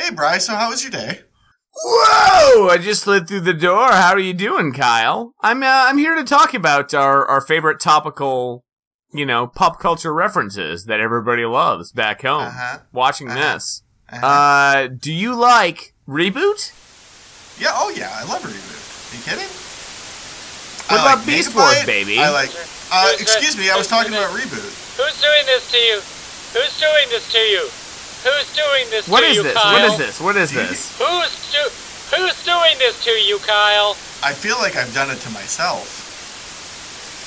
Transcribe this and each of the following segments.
Hey, Bry, So, how was your day? Whoa! I just slid through the door. How are you doing, Kyle? I'm uh, I'm here to talk about our our favorite topical, you know, pop culture references that everybody loves back home. Uh-huh. Watching Uh-huh. this. Uh-huh. Uh, do you like reboot? yeah. Oh, yeah. I love reboot. Are you kidding? What I about like Beast Megabyte. Wars, baby? I like. Uh, excuse me. I was talking about reboot. Who's doing this to you? Who's doing this to you? Who's doing this What to is you, this? Kyle? What is this? What is this? Who's do- Who's doing this to you, Kyle? I feel like I've done it to myself.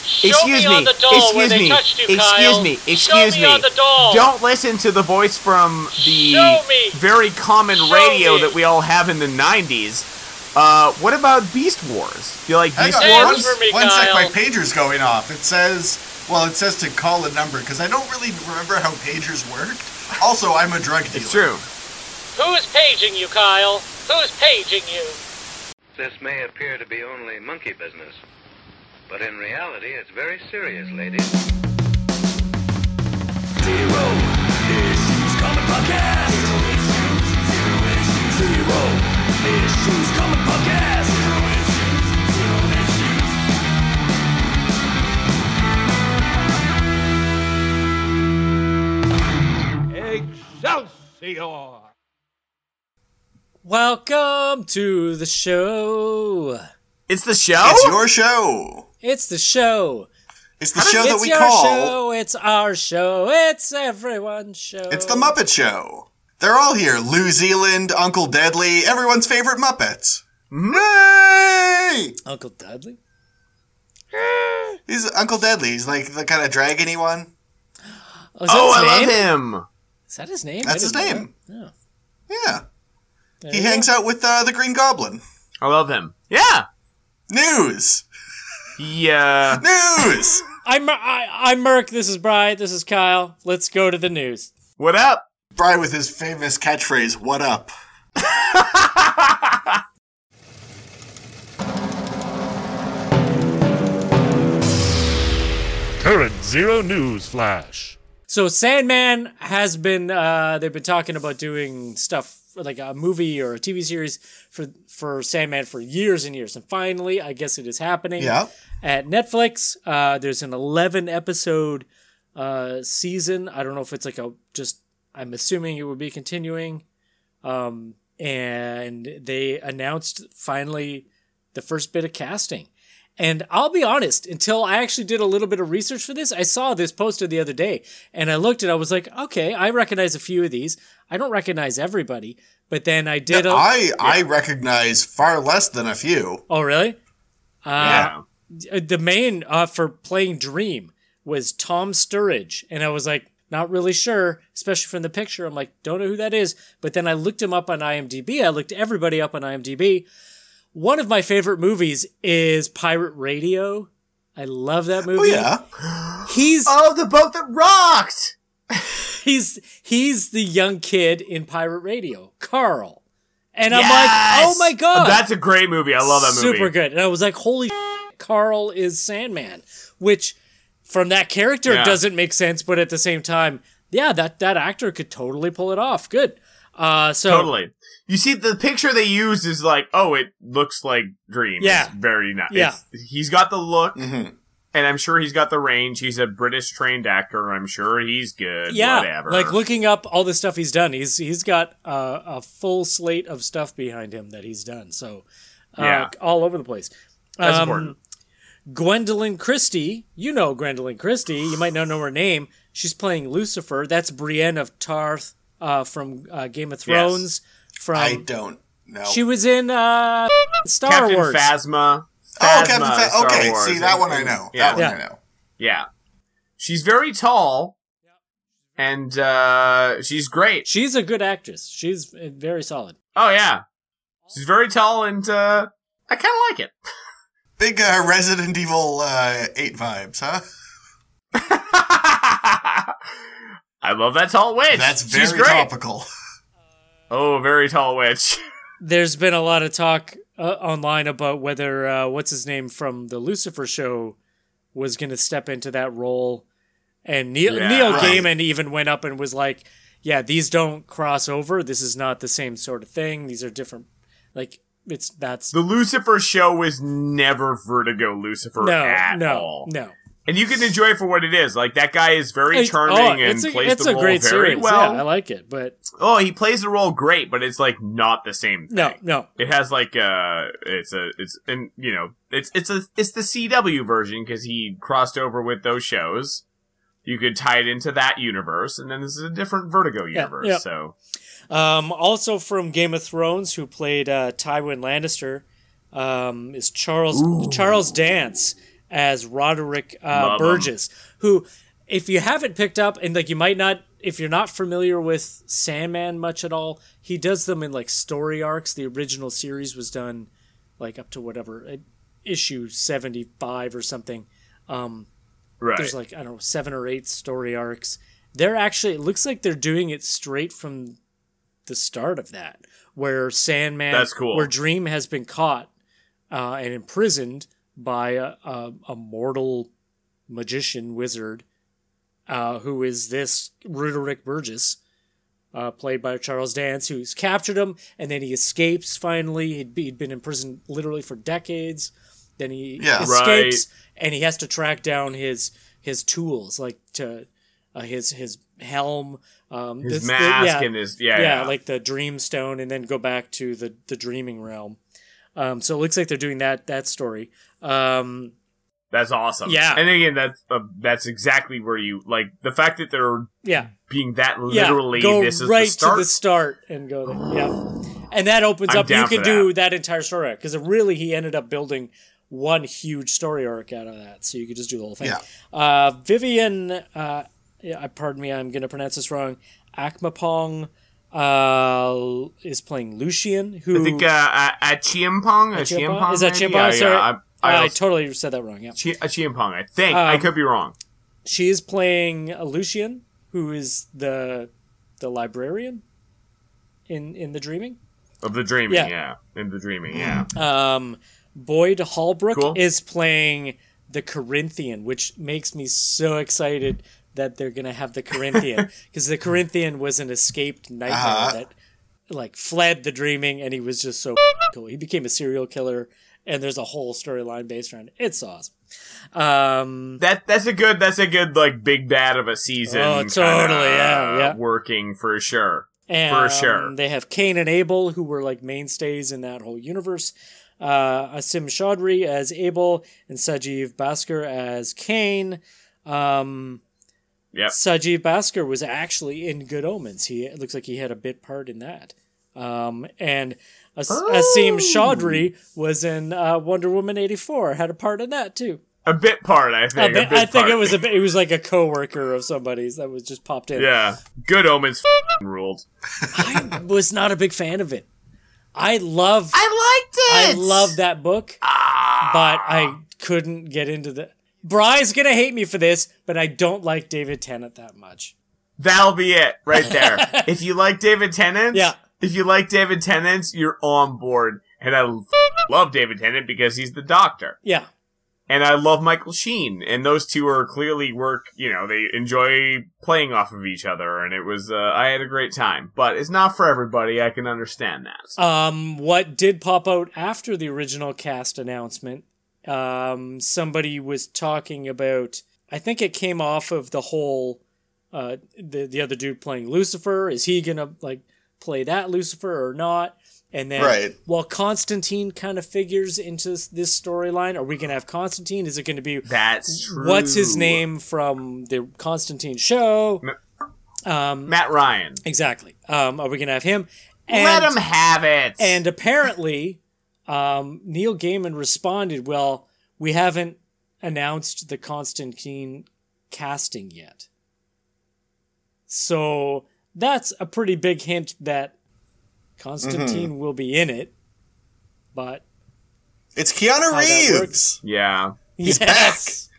Show Excuse me, me. on the doll Excuse they me. touched you, Excuse Kyle. me. Show Excuse me. me. on the doll. Don't listen to the voice from the very common Show radio me. that we all have in the 90s. Uh, what about Beast Wars? Do you like Hang Beast on, one, Wars? for me, one sec, my pager's going off. It says, well, it says to call a number because I don't really remember how pagers work. Also, I'm a drug dealer. It's true. Who's paging you, Kyle? Who's paging you? This may appear to be only monkey business, but in reality, it's very serious, ladies. Zero issues comic podcast. Excelsior! Welcome to the show. It's the show? It's your show. It's the show. It's the show that it's we your call. show. It's our show. It's everyone's show. It's the Muppet Show. They're all here. Lou Zealand, Uncle Deadly, everyone's favorite Muppets. Me! Uncle Dudley. He's Uncle Deadly. He's like the kind of dragony one. Oh, is that Oh, his I name? love him. Is that his name? That's his name. that. Oh. Yeah. There He hangs go. out with uh, the Green Goblin. I love him. Yeah. News! Yeah. News! I'm I, I'm Merc. This is Bry. This is Kyle. Let's go to the news. What up? Bry with his famous catchphrase, What up? Current Zero News Flash. So Sandman has been uh they've been talking about doing stuff like a movie or a TV series for for Sandman for years and years. And finally, I guess it is happening. Yeah. At Netflix, uh there's an 11 episode uh season. I don't know if it's like a just I'm assuming it will be continuing. Um and they announced finally the first bit of casting. And I'll be honest, until I actually did a little bit of research for this, I saw this poster the other day and I looked at it, I was like, okay, I recognize a few of these. I don't recognize everybody. But then I did. a, I, I recognize far less than a few. oh, really? Yeah. Uh, the main uh, for playing Dream was Tom Sturridge. And I was like, not really sure, especially from the picture. I'm like, don't know who that is. But then I looked him up on IMDb. I looked everybody up on IMDb. One of my favorite movies is Pirate Radio. I love that movie. Oh, movie. yeah. He's Oh, the boat that rocked! he's he's the young kid in Pirate Radio, Carl. And I'm Yes! like, oh my god, That's a great movie. I love that movie. super good. And I was like, holy, shit, Carl is Sandman, which from that character Yeah. doesn't make sense, but at the same time, yeah, that that actor could totally pull it off. Good. Uh, so Totally. You see, the picture they used is like, oh, it looks like Dream. Yeah. It's very nice. Yeah. It's- he's got the look, Mhm. and I'm sure he's got the range. He's a British trained actor. I'm sure he's good. yeah, Whatever. like looking up all the stuff he's done, he's he's got uh, a full slate of stuff behind him that he's done. So, uh, Yeah. all over the place. That's Um, important. Gwendoline Christie, you know Gwendoline Christie. You might not know her name. She's playing Lucifer. That's Brienne of Tarth uh, from uh, Game of Thrones. From I don't know. she was in uh, Star Captain Wars. Phasma. oh, Captain Fa- Star Okay, Wars. see, that one I know. Yeah. That one I know. Yeah. She's very tall. And uh, she's great. She's a good actress. She's uh, very solid. Oh yeah. She's very tall and uh, I kinda like it. Big uh, Resident Evil uh, 8 vibes, huh? I love that tall witch. That's She's very great. topical. Oh, very tall witch. There's been a lot of talk uh, online about whether uh, what's his name from the Lucifer show was going to step into that role, and Neil Yeah. Neil Right. Gaiman even went up and was like, yeah, these don't cross over. This is not the same sort of thing. These are different. Like it's that's The Lucifer show was never Vertigo Lucifer no, at no, all. no. And you can enjoy it for what it is. Like that guy is very charming oh, and a, plays the role very series. well. Yeah, I like it, but oh, he plays the role great, but it's like not the same thing. no, no. It has like uh it's a it's and you know it's it's a it's the CW version because he crossed over with those shows. You could tie it into that universe, and then this is a different Vertigo universe. yeah. So Um, also from Game of Thrones, who played uh, Tywin Lannister, um, is Charles Charles Dance as Roderick uh. Burgess. Who, if you haven't picked up, and like you might not, if you're not familiar with Sandman much at all, he does them in like story arcs. The original series was done like up to whatever uh, issue seventy five or something. Um, right, there's like I don't know seven or eight story arcs. They're actually it looks like they're doing it straight from the start of that, where Sandman, That's cool. where Dream has been caught uh, and imprisoned by a, a, a mortal magician wizard, uh, who is this Roderick Burgess. Uh, played by Charles Dance, who's captured him, and then he escapes. Finally, he'd, be, he'd been in prison literally for decades. Then he Yeah. escapes, and he has to track down his his tools, like to uh, his his helm, um, his this- the- mask yeah, and his yeah, yeah, yeah. like the dream stone, and then go back to the the dreaming realm. Um, so it looks like they're doing that that story. Um, that's awesome. Yeah. and again, that's uh, that's exactly where you like the fact that they're yeah, being that literally. yeah, literally. go this is right the start. to the start and go there. Yeah, and that opens I'm up. You down can for do that. entire story arc because really he ended up building one huge story arc out of that. So you could just do the whole thing. Yeah. Uh, Vivian, uh, yeah, pardon me, I'm going to pronounce this wrong. Akmapong uh, is playing Lucien, who I think uh, at, at Chiampong, at Chiampong? Chiampong, Is that? Chiampong? Yeah, Sorry. yeah, I, I, I totally said that wrong. Yeah. Chi- a Chiampong, I think. I Um, could be wrong. She is playing Lucien, who is the the librarian in in the Dreaming. Of the dreaming, yeah. yeah. In the dreaming, yeah. Um, Boyd Holbrook Cool. is playing the Corinthian, which makes me so excited that they're gonna have the Corinthian because the Corinthian was an escaped nightmare Uh-huh. that like fled the Dreaming, and he was just so cool. He became a serial killer, and there's a whole storyline based around it. It's awesome. Um, That that's a good that's a good like big bad of a season. Oh, kinda, totally, yeah, uh, yeah. Working for sure. And, For sure. um, They have Cain and Abel, who were like mainstays in that whole universe. Uh, Asim Chaudhry as Abel and Sanjeev Bhaskar as Cain. Um, Yep. Sanjeev Bhaskar was actually in Good Omens. He it looks like he had a bit part in that. Um, and As- Asim Chaudhry was in uh, Wonder Woman eighty four. Had a part in that too. A bit part, I A think. a bit- bit I think part. it was a bit, it was like a coworker of somebody's that was just popped in. Yeah. Good Omens f***ing ruled. I was not a big fan of it. I love I liked it. I love that book, but I couldn't get into the. Bry's gonna hate me for this, but I don't like David Tennant that much. That'll be it right there. if you like David Tennant, Yeah. If you like David Tennant, you're on board. And I love David Tennant because he's the Doctor. Yeah, and I love Michael Sheen, and those two are clearly work. You know, they enjoy playing off of each other, and it was. Uh, I had a great time, but it's not for everybody. I can understand that. Um, what did pop out after the original cast announcement? Um, somebody was talking about. I think it came off of the whole. Uh, the the other dude playing Lucifer is he gonna like play that Lucifer or not? And then, Right. while Constantine kind of figures into this, this storyline, are we gonna have Constantine? Is it gonna be That's true. what's his name from the Constantine show? Um, Matt Ryan. exactly. Um, are we gonna have him? And, Let him have it. and apparently, um, Neil Gaiman responded, "Well, we haven't announced the Constantine casting yet." So that's a pretty big hint that Constantine Mm-hmm. will be in it. But It's Keanu Reeves. works. yeah. yes, back.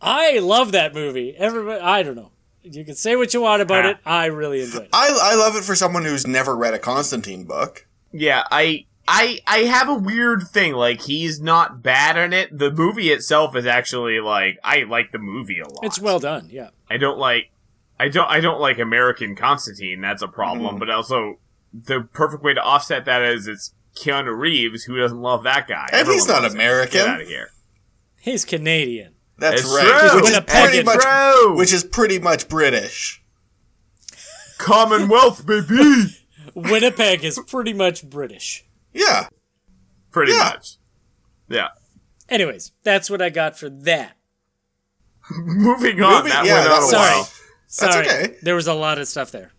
I love that movie. Everybody, I don't know. You can say what you want about Ah. it. I really enjoyed it. I I love it for someone who's never read a Constantine book. Yeah, I I I have a weird thing. Like he's not bad in it. The movie itself is actually like I like the movie a lot. It's well done. Yeah. I don't like I don't I don't like American Constantine. That's a problem. Mhm. But also, the perfect way to offset that is it's Keanu Reeves. Who doesn't love that guy? And he's not loves him. American. Get out of here. He's Canadian. That's It's right. true. Which is pretty much True. which is pretty much British. Commonwealth, baby. Winnipeg is pretty much British. Yeah. Pretty Yeah. much. Yeah. Anyways, that's what I got for that. Moving on. Moving- that yeah, went on that a Sorry. while. That's okay. there was a lot of stuff there.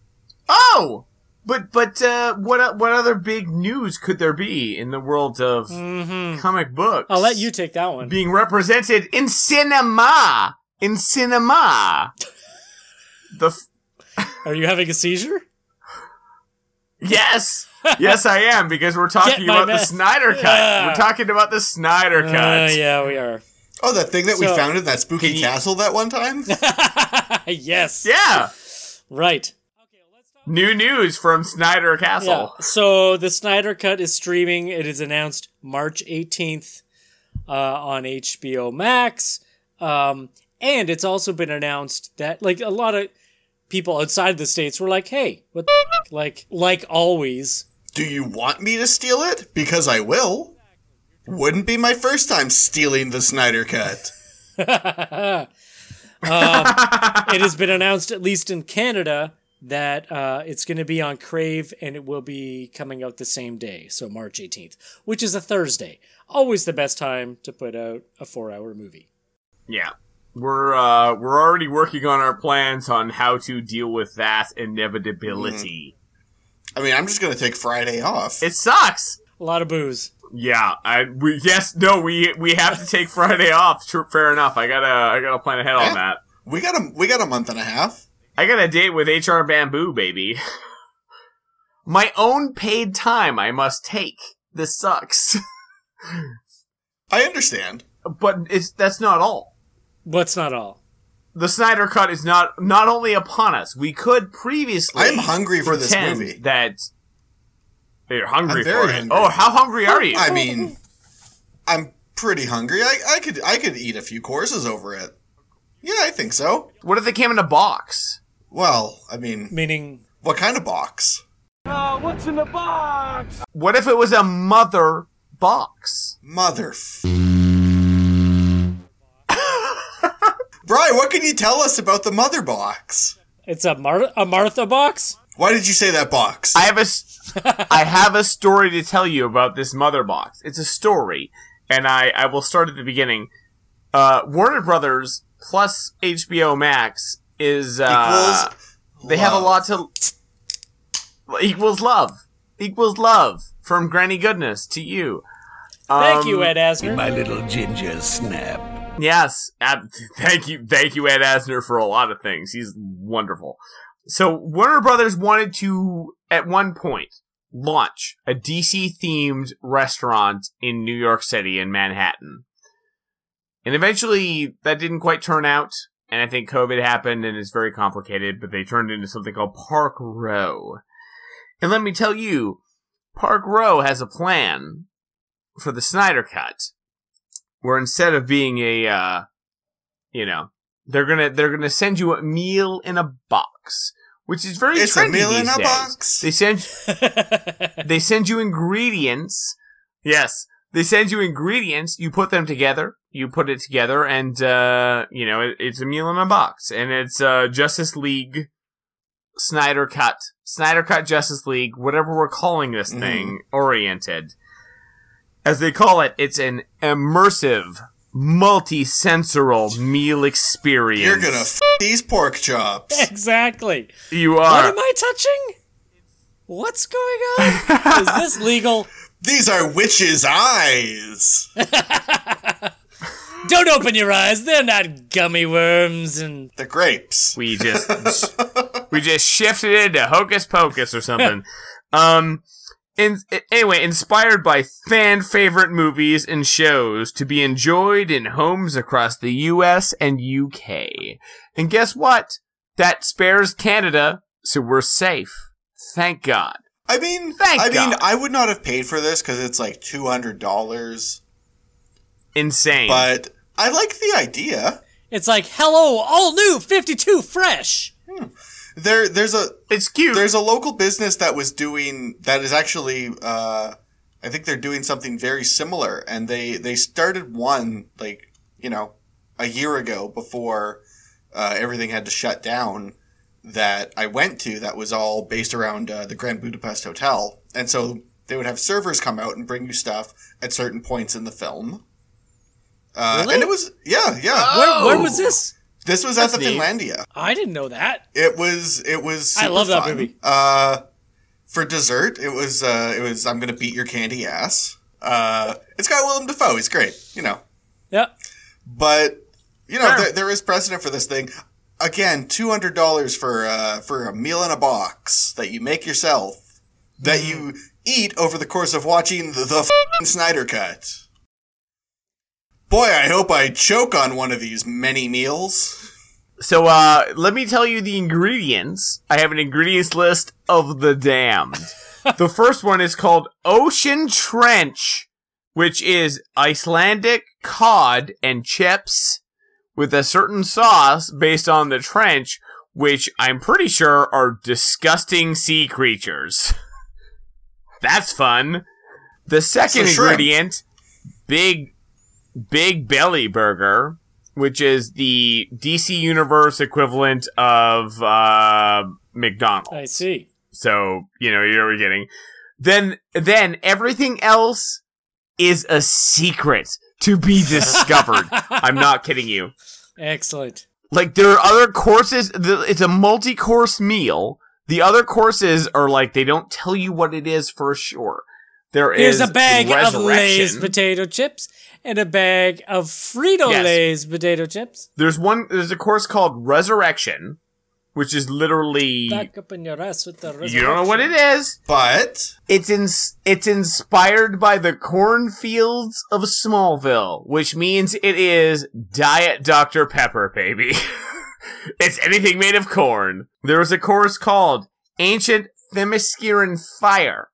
Oh, but but uh, what what other big news could there be in the world of comic books? Mm-hmm. I'll let you take that one. being represented in cinema. In cinema. the f- Are you having a seizure? Yes, yes, I am because we're talking Get my about the. Snyder cut. Yeah. We're talking about the Snyder Uh, cut. yeah, we are. Oh, that thing that we found in that spooky you- castle that one time? yes. Yeah. Right. New news from Snyder Yeah. Castle. So the Snyder Cut is streaming. It is announced March 18th uh, on HBO Max. Um, and it's also been announced that, like, a lot of people outside the States were like, hey, what the f-? Like, like always. Do you want me to steal it? Because I will. Wouldn't be my first time stealing the Snyder Cut. it has been announced, at least in Canada, that uh, it's going to be on Crave and it will be coming out the same day, so March 18th, which is a Thursday. Always the best time to put out a four hour movie. Yeah. We're uh we're already working on our plans on how to deal with that inevitability. I mean, I'm just gonna take Friday off. It sucks. A lot of booze. Yeah, I we yes no we we have to take Friday off. True, fair enough. I gotta I gotta plan ahead Yeah. on that. We got a we got a month and a half. I got a date with HR Bamboo, baby. My own paid time I must take. This sucks, I understand. but it's that's not all. What's not all? The Snyder Cut is not not only upon us. We could previously. I'm hungry for this movie. That you're hungry I'm very for it. hungry. Oh, how hungry are you? I mean, I'm pretty hungry. I, I could I could eat a few courses over it. Yeah, I think so. what if they came in a box? Well, I mean, Meaning, what kind of box? Oh, what's in the box? What if it was a mother box? Mother. F- Brian, what can you tell us about the mother box? it's a, Mar- a Martha box? Why did you say that box? I have a, s- I have a story to tell you about this mother box. It's a story, and I, I will start at the beginning. Uh, Warner Brothers plus HBO Max is uh, Equals they have a lot to equals love equals love from Granny Goodness to you. Thank Um, you, Ed Asner. My little ginger snap. Yes, ab- thank you, thank you, Ed Asner, for a lot of things. He's wonderful. So Warner Brothers wanted to, at one point, launch a DC themed restaurant in New York City in Manhattan. And eventually that didn't quite turn out. And I think COVID happened and it's very complicated, but they turned into something called Park Row. And let me tell you, Park Row has a plan for the Snyder Cut where instead of being a uh you know they're gonna they're gonna send you a meal in a box which is very It's a trendy meal in these a days. box. they send they send you ingredients. Yes. They send you ingredients. You put them together. You put it together and uh you know it, it's a meal in a box. And it's uh justice league snyder cut. Snyder cut justice league whatever we're calling this Mm-hmm. thing oriented as they call it, it's an immersive, multi-sensorial meal experience. You're gonna f- these pork chops. exactly. you are. What am I touching? What's going on? Is this legal? These are witches' eyes. Don't open your eyes. They're not gummy worms and The grapes. we just we just shifted it to Hocus Pocus or something. um, in, anyway, inspired by fan favorite movies and shows to be enjoyed in homes across the U.S. and UK. And guess what? That spares Canada, so we're safe. Thank God. I mean, Thank I mean, I would not have paid for this because it's like two hundred dollars. Insane. But I like the idea. it's like, hello, all new 52 fresh. Hmm. There, there's a It's cute. there's a local business that was doing that is actually uh, I think they're doing something very similar, and they they started one like you know a year ago before uh, everything had to shut down. That I went to that was all based around uh, the Grand Budapest Hotel, and so they would have servers come out and bring you stuff at certain points in the film. Uh, Really? And it was yeah yeah. Where, where was this? This was at the neat. Finlandia. I didn't know that. It was. It was. I love that fun. movie. Uh, for dessert, it was. Uh, it was. I'm gonna beat your candy ass. Uh, it's got Willem Dafoe. He's great. You know, Yeah. but you know Sure. there, there is precedent for this thing. Again, two hundred dollars for uh, for a meal in a box that you make yourself that you eat over the course of watching the, the f***ing Snyder Cut. Boy, I hope I choke on one of these many meals. So, uh, let me tell you the ingredients. I have an ingredients list of the damned. the first one is called Ocean Trench, which is Icelandic cod and chips with a certain sauce based on the trench, which I'm pretty sure are disgusting sea creatures. That's fun. The second So shrimp. ingredient, big, big belly burger, which is the DC Universe equivalent of uh, McDonald's. I see. So you know you're getting. Then then everything else is a secret to be discovered. I'm not kidding you. Excellent. Like there are other courses. the- It's a multi-course meal. The other courses are like they don't tell you what it is for sure. There is Here's a bag of. Lay's potato chips and a bag of Frito Yes. Lay's potato chips. There's one. There's a course called Resurrection, which is literally Back up in your ass with the you don't know what it is. But It's in, it's inspired by the cornfields of Smallville, which means it is Diet Dr. Pepper, baby. it's anything made of corn. There is a course called Ancient Themysciran Fire.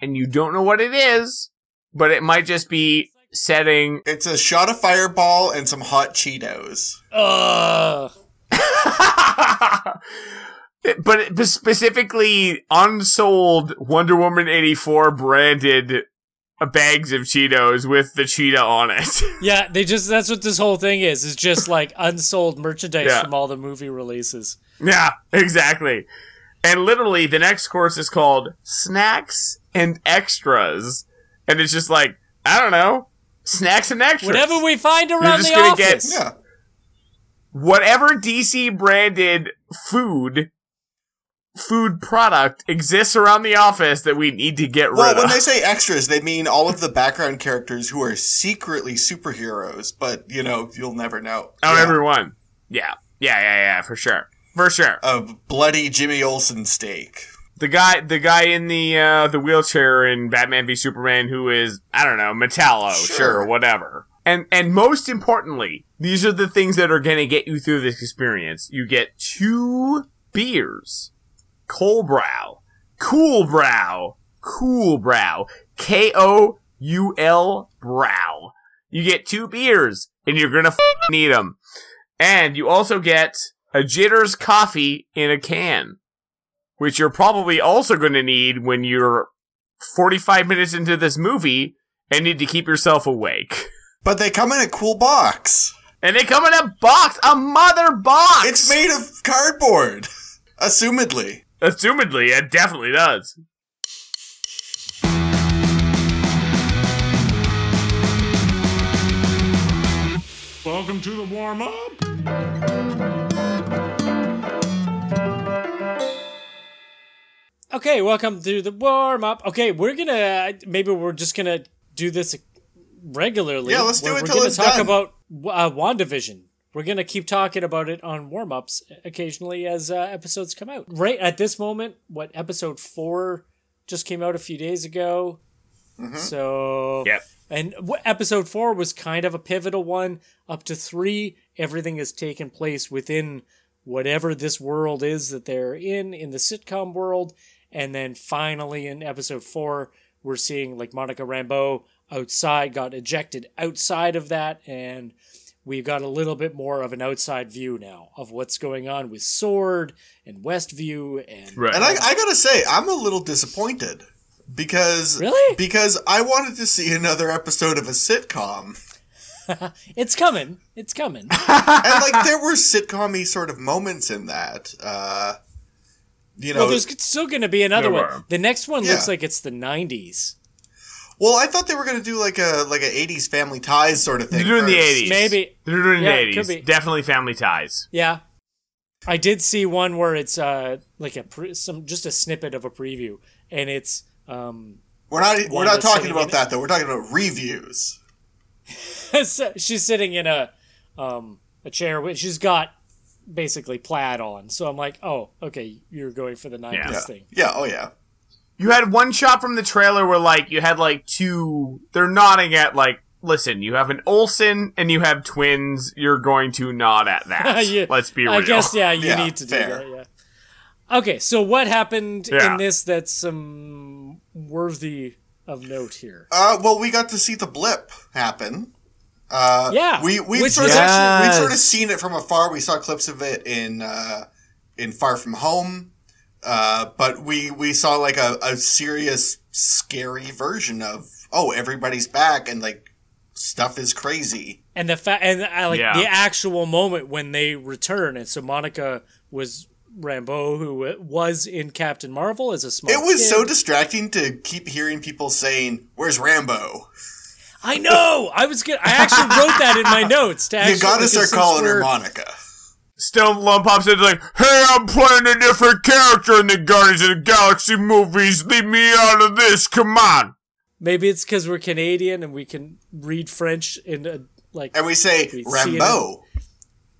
And you don't know what it is, but it might just be setting it's a shot of fireball and some hot Cheetos. Ugh. but but specifically unsold Wonder Woman 84 branded bags of Cheetos with the Cheetah on it. Yeah, they just that's what this whole thing is. It's just like unsold merchandise Yeah. from all the movie releases. yeah, exactly. And literally the next course is called Snacks and Extras. And it's just like, I don't know, snacks and extras. Whatever we find around just the gonna get- office. Yeah. whatever DC branded food food product exists around the office that we need to get Well, rid of. Well, when they say extras, they mean all of the background characters who are secretly superheroes, but you know, you'll never know. Oh, Yeah. everyone. Yeah. Yeah, yeah, yeah, for sure. For sure. A bloody Jimmy Olsen steak. The guy the guy in the uh the wheelchair in Batman v Superman who is I don't know, Metallo, sure, Sure. whatever. And and most importantly, these are the things that are going to get you through this experience. You get two beers. Cold Brow. Cool Brow. Cool Brow. K O U L Brow. You get two beers and you're going to f- need them. And you also get a Jitters coffee in a can, which you're probably also going to need when you're 45 minutes into this movie and need to keep yourself awake. But they come in a cool box. And they come in a box, a mother box. It's made of cardboard. Assumedly. Assumedly, it definitely does. Welcome to the warm up. Okay, welcome to the warm up. Okay, we're gonna maybe we're just gonna do this regularly. Yeah, let's do We're- it We're gonna it's talk done. about uh, Wandavision. We're gonna keep talking about it on warm ups occasionally as uh, episodes come out. Right at this moment, what episode four just came out a few days ago. Mm-hmm. So Yep. and w- episode four was kind of a pivotal one. Up to three, everything has taken place within whatever this world is that they're in, in the sitcom world. And then finally in episode four, we're seeing like Monica Rambeau outside, got ejected outside of that. And we've got a little bit more of an outside view now of what's going on with Sword and Westview and Right. And I, I gotta say, I'm a little disappointed because Really? because I wanted to see another episode of a sitcom, it's coming. It's coming. and like there were sitcom-y sort of moments in that. Uh, you know, well, there's still going to be another There one. were. The next one Yeah. looks like it's the 90s. well, I thought they were gonna do like a like a '80s Family Ties sort of thing. They're doing the 80s. Maybe. They're doing Yeah, the it could 80s. be. Definitely family ties. Yeah. I did see one where it's uh like a pre- some just a snippet of a preview and it's um We're not we're not talking about that though. We're talking about reviews. she's sitting in a um a chair with she's got basically plaid on. So I'm like, "Oh, okay, you're going for the 90s Yeah. thing." Yeah. Oh yeah. You had one shot from the trailer where like you had like two they're nodding at like listen, you have an Olsen and you have twins, you're going to nod at that. Yeah, Let's be real. I guess yeah, you Yeah, need to fair. do that. Yeah. Okay, so what happened Yeah. in this that's um worthy of note here? Uh, well, we got to see the blip happen. Uh, Yeah, we we've which sort, of, actually- we've sort of seen it from afar. We saw clips of it in uh, in Far From Home, uh, but we we saw like a, a serious, scary version of oh everybody's back and like stuff is crazy. And the fa- and I like Yeah. the actual moment when they return, and so Monica was Rambo, who was in Captain Marvel as a small. It was kid. so distracting to keep hearing people saying "Where's Rambo?" I know. I was good. I actually wrote that in my notes. To actually, you gotta because start calling her Monica. Stone Lone Pop said like, Hey, I'm playing a different character in the Guardians of the Galaxy movies. Leave me out of this. Come on. Maybe it's because we're Canadian and we can read French in a like And we say We Rambo.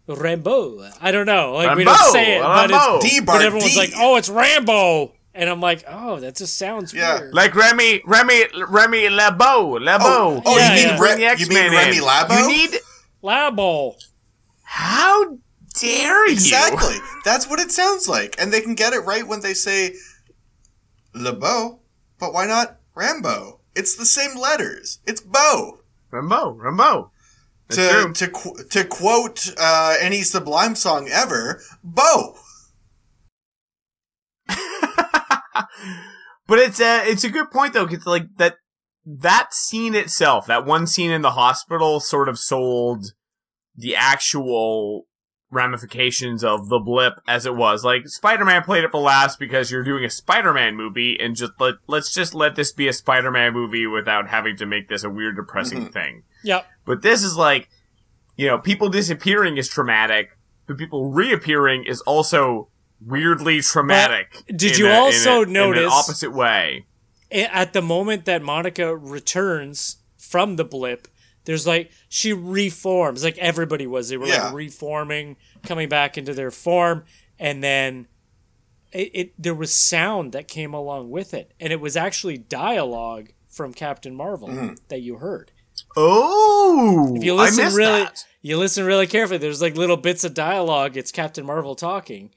Rambo. I don't know. Like we don't say it, but it's D but everyone's D. like, "Oh, it's Rambo," and I'm like, "Oh, that just sounds Yeah. weird." Like Remy, Remy, Remy Labo, Labo. Oh, oh, Yeah, you mean yeah. Re- you X-Men mean Remy in. Labo? You need. Labo. How dare you? Exactly. That's what it sounds like. And they can get it right when they say LeBeau, but why not Rambo? It's the same letters. It's Bo. Rambo, Rambo. That's To to qu- to quote uh, any Sublime song ever, Bo. But it's a it's a good point though, because like that that scene itself, that one scene in the hospital, sort of sold the actual ramifications of the blip as it was. Like Spider-Man played it for last because you're doing a Spider-Man movie, and just let let's just let this be a Spider-Man movie without having to make this a weird, depressing mm-hmm. thing. Yep. But this is like, you know, people disappearing is traumatic, but people reappearing is also weirdly traumatic. did you a- in also notice in an opposite way? At the moment that Monica returns from the blip, there's like she reforms, like everybody was. They were Yeah. like reforming, coming back into their form, and then it, it there was sound that came along with it, and it was actually dialogue from Captain Marvel Mm-hmm. that you heard. Oh, If you listen missed really, that. you listen really carefully. There's like little bits of dialogue. It's Captain Marvel talking,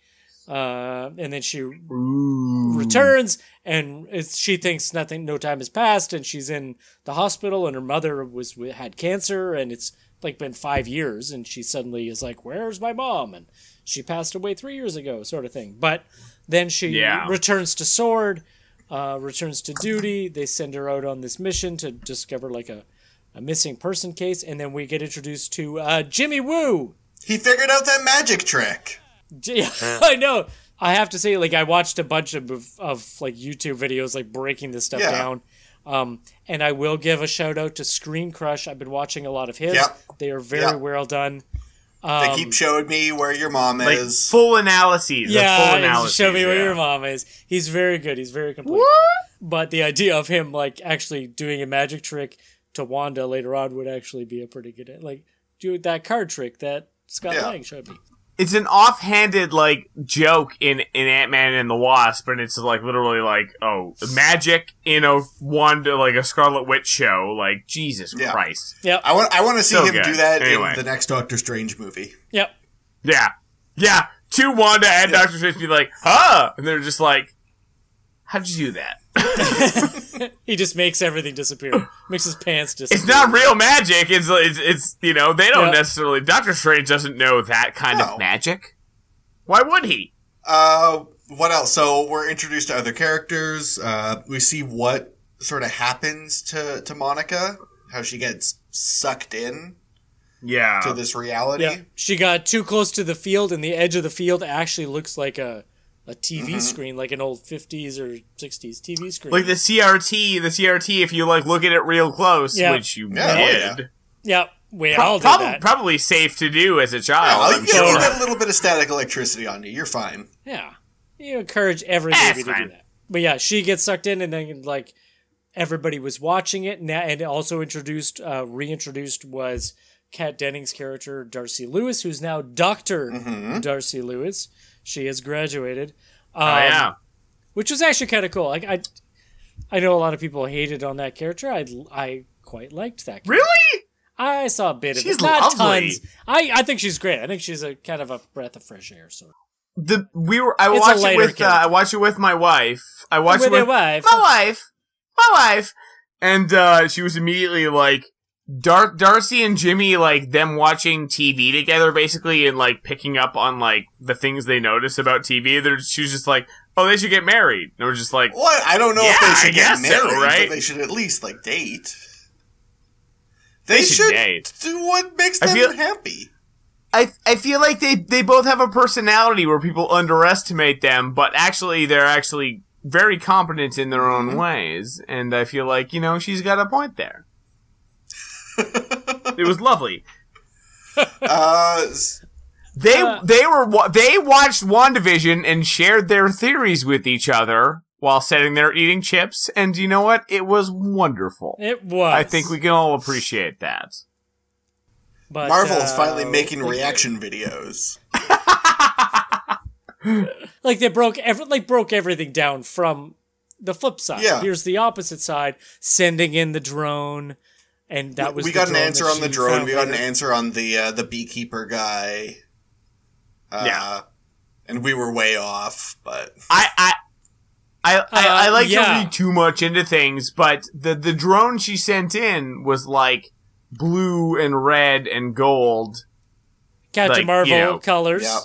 uh, and then she returns, and it's, she thinks nothing, no time has passed, and she's in the hospital, and her mother was had cancer, and it's like been five years, and she suddenly is like, "Where's my mom?" and she passed away three years ago, sort of thing. But then she Yeah. returns to Sword, uh, returns to duty. They send her out on this mission to discover like a a missing person case, and then we get introduced to uh, Jimmy Woo. He figured out that magic trick. J- I know. I have to say, like, I watched a bunch of of like YouTube videos, like breaking this stuff Yeah. down. Um, and I will give a shout out to Screen Crush. I've been watching a lot of his. Yep. They are very Yep. well done. they Um, keep showing me where your mom like is. full analyses. the full Yeah, analyses, show me where yeah. your mom is. He's very good. He's very complete. What? But the idea of him like actually doing a magic trick to Wanda later on would actually be a pretty good like do that card trick that Scott Yeah. Lang showed me. It's an offhanded like joke in in Ant Man and the Wasp, and it's like literally like oh magic in a one like a Scarlet Witch show. Like Jesus Yeah. Christ. Yep. I want I want to see So him good. do that Anyway. in the next Doctor Strange movie. Yep. Yeah, yeah. To Wanda and Yeah. Doctor Strange be like, huh, and they're just like, how'd you do that? he just makes everything disappear. Makes his pants disappear. It's not real magic. It's it's, it's you know they don't Yeah. necessarily. Doctor Strange doesn't know that kind No. of magic. Why would he? Uh, what else? So we're introduced to other characters. Uh, we see what sort of happens to to Monica, how she gets sucked in Yeah. to this reality. Yeah, she got too close to the field, and the edge of the field actually looks like a a TV Mm-hmm. screen, like an old '50s or '60s TV screen. like the CRT, the CRT. If you like look at it real close, Yeah. which you Yeah, oh, did, yeah, we Pro- all did prob- that. probably safe to do as a child. Well, I'm you, sure. get a little bit of static electricity on you. You're fine. Yeah. You encourage every Eh, baby it's to do that. But yeah, she gets sucked in and then like everybody was watching it now and also introduced uh reintroduced was Kat Dennings' character Darcy Lewis, who's now Doctor Darcy Lewis. She has graduated. Um, oh yeah. Which was actually kind of cool. Like I I know a lot of people hated on that character. I I quite liked that. Character. Really? I saw a bit of She's it. Not lovely. tons. I I think she's great. I think she's a kind of a breath of fresh air sort of. The we were. I It's watched it with. Uh. I watched it with my wife. I watched With it with your wife. my wife. My wife. And uh, she was immediately like, Dar- Darcy and Jimmy, like them watching TV together, basically, and like picking up on like the things they notice about TV. They're, she was just like, "Oh, they should get married." And we're just like, What? I don't know if Yeah, they I should get guess so, married, right? but they should at least like date. They, They should should date. do what makes I them feel- happy. I I feel like they they both have a personality where people underestimate them, but actually they're actually very competent in their own mm-hmm. ways, and I feel like you know she's got a point there. It was lovely. Uh, They Uh, they were they watched WandaVision and shared their theories with each other while sitting there eating chips, and you know what? It was wonderful. It was. I think we can all appreciate that. But, Marvel is uh, finally making reaction videos. Like they broke every like broke everything down from the flip side. Yeah. Here's the opposite side, sending in the drone, and that was we the got an answer on the drone. We got an answer on the uh, the beekeeper guy. Uh, Yeah. and we were way off, but I I I, I, I Uh, like yeah. to read too much into things, but the the drone she sent in was like blue and red and gold, Captain like, Marvel you know, colors. yeah.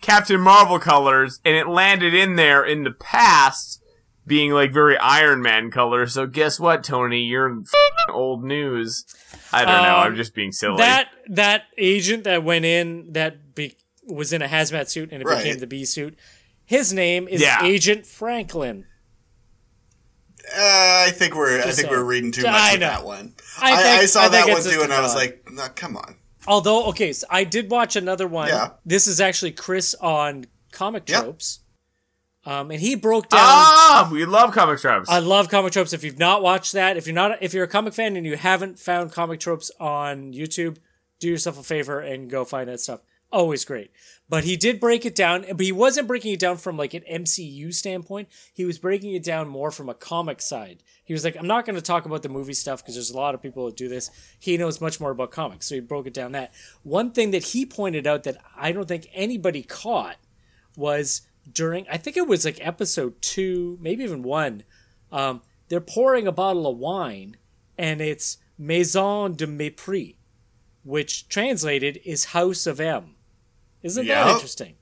Captain Marvel colors, and it landed in there in the past, being like very Iron Man color. So guess what, Tony? You're f***ing old news. I don't know. Um, I'm just being silly. That that agent that went in that be, was in a hazmat suit and it Right. became the B suit. His name is Yeah. Agent Franklin. Uh, I think we're I think saying. we're reading too I much of know. that one. I I, think- I saw I that one too, and I was nod. like, no, come on. Although, okay, so I did watch another one. Yeah. This is actually Chris on comic Yep. Um, and he broke down. ah, we love comic tropes. I love comic tropes. If you've not watched that, if you're not, if you're a comic fan and you haven't found comic tropes on YouTube, do yourself a favor and go find that stuff. Always great. But he did break it down, but he wasn't breaking it down from like an MCU standpoint. He was breaking it down more from a comic side. He was like, I'm not going to talk about the movie stuff because there's a lot of people that do this. He knows much more about comics, so he broke it down that. One thing that he pointed out that I don't think anybody caught was during I think it was like episode two, maybe even one. Um, they're pouring a bottle of wine, and it's Maison de Mépris, which translated is House of M. Isn't that interesting?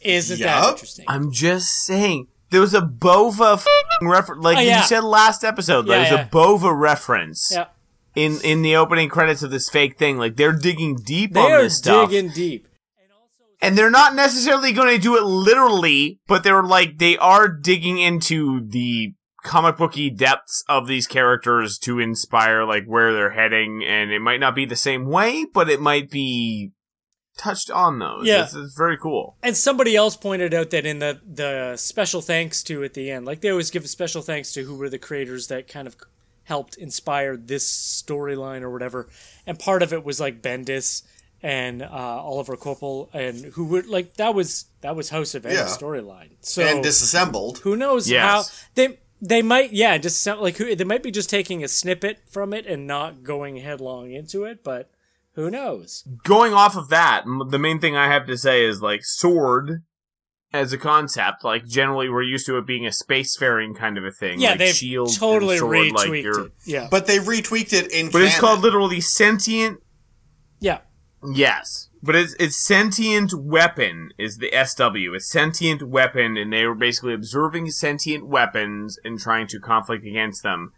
Isn't that interesting? I'm just saying. There was a Bova reference, like Oh, yeah. you said last episode. Yeah, was yeah. a Bova reference yeah, in in the opening credits of this fake thing. Like they're digging deep they on are this stuff, They're digging deep. And they're not necessarily going to do it literally, but they're like they are digging into the comic booky depths of these characters to inspire like where they're heading, and it might not be the same way, but it might be touched on those. Yeah. it's, it's very cool. And somebody else pointed out that in the the special thanks to at the end, like they always give a special thanks to who were the creators that kind of helped inspire this storyline or whatever. And part of it was like Bendis and uh, Olivier Coipel and who would like that was that was House of M Yeah. storyline. So and disassembled. who knows Yes. how they they might yeah just like who they might be just taking a snippet from it and not going headlong into it, but who knows? going off of that, the main thing I have to say is like Sword as a concept. Like generally, we're used to it being a spacefaring kind of a thing. Yeah, like they've shield totally sword, retweaked like it. Yeah, But they retweaked it in But it's called literally sentient. yeah, Yes, but it's it's sentient weapon is the SW. It's sentient weapon, and they were basically observing sentient weapons and trying to conflict against them.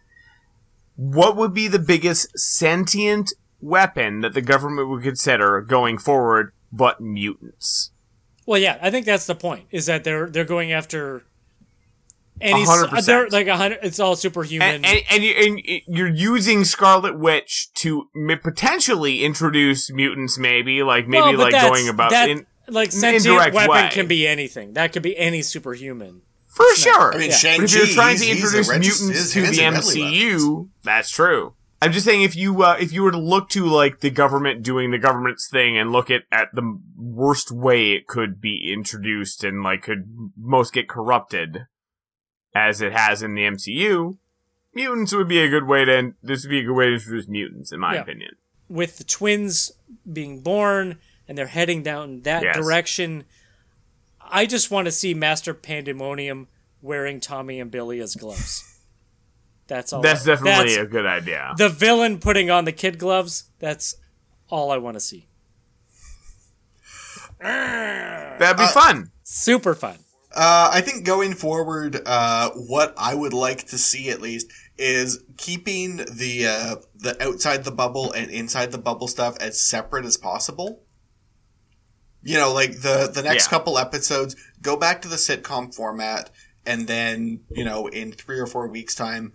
What would be the biggest sentient weapon that the government would consider going forward, but mutants? Well, yeah, I think that's the point. Is that they're they're going after any. A hundred s- They're percent. like a hundred. It's all superhuman. And, and, and, you, and you're using Scarlet Witch to m- potentially introduce mutants, maybe like maybe Well, like going about that, in, like an sentient weapon way. can be anything. That could be any superhuman. for sure. I mean, Yeah. Shang-Chi, But if you're trying to he's- he's introduce regis- mutants to the are deadly weapons. MCU, that's true. I'm just saying if you uh, if you were to look to like the government doing the government's thing and look at at the worst way it could be introduced and like could most get corrupted as it has in the MCU, mutants would be a good way to end, this would be a good way to introduce mutants in my Yeah. opinion. With the twins being born and they're heading down that Yes. direction, I just want to see Master Pandemonium wearing Tommy and Billy as gloves. That's all. That's I- definitely that's a good idea. the villain putting on the kid gloves. That's all I want to see. That'd be uh, fun. Super fun. Uh, I think going forward, uh, what I would like to see at least is keeping the uh, the outside the bubble and inside the bubble stuff as separate as possible. You know, like the the next Yeah. couple episodes, go back to the sitcom format, and then you know, in three or four weeks' time,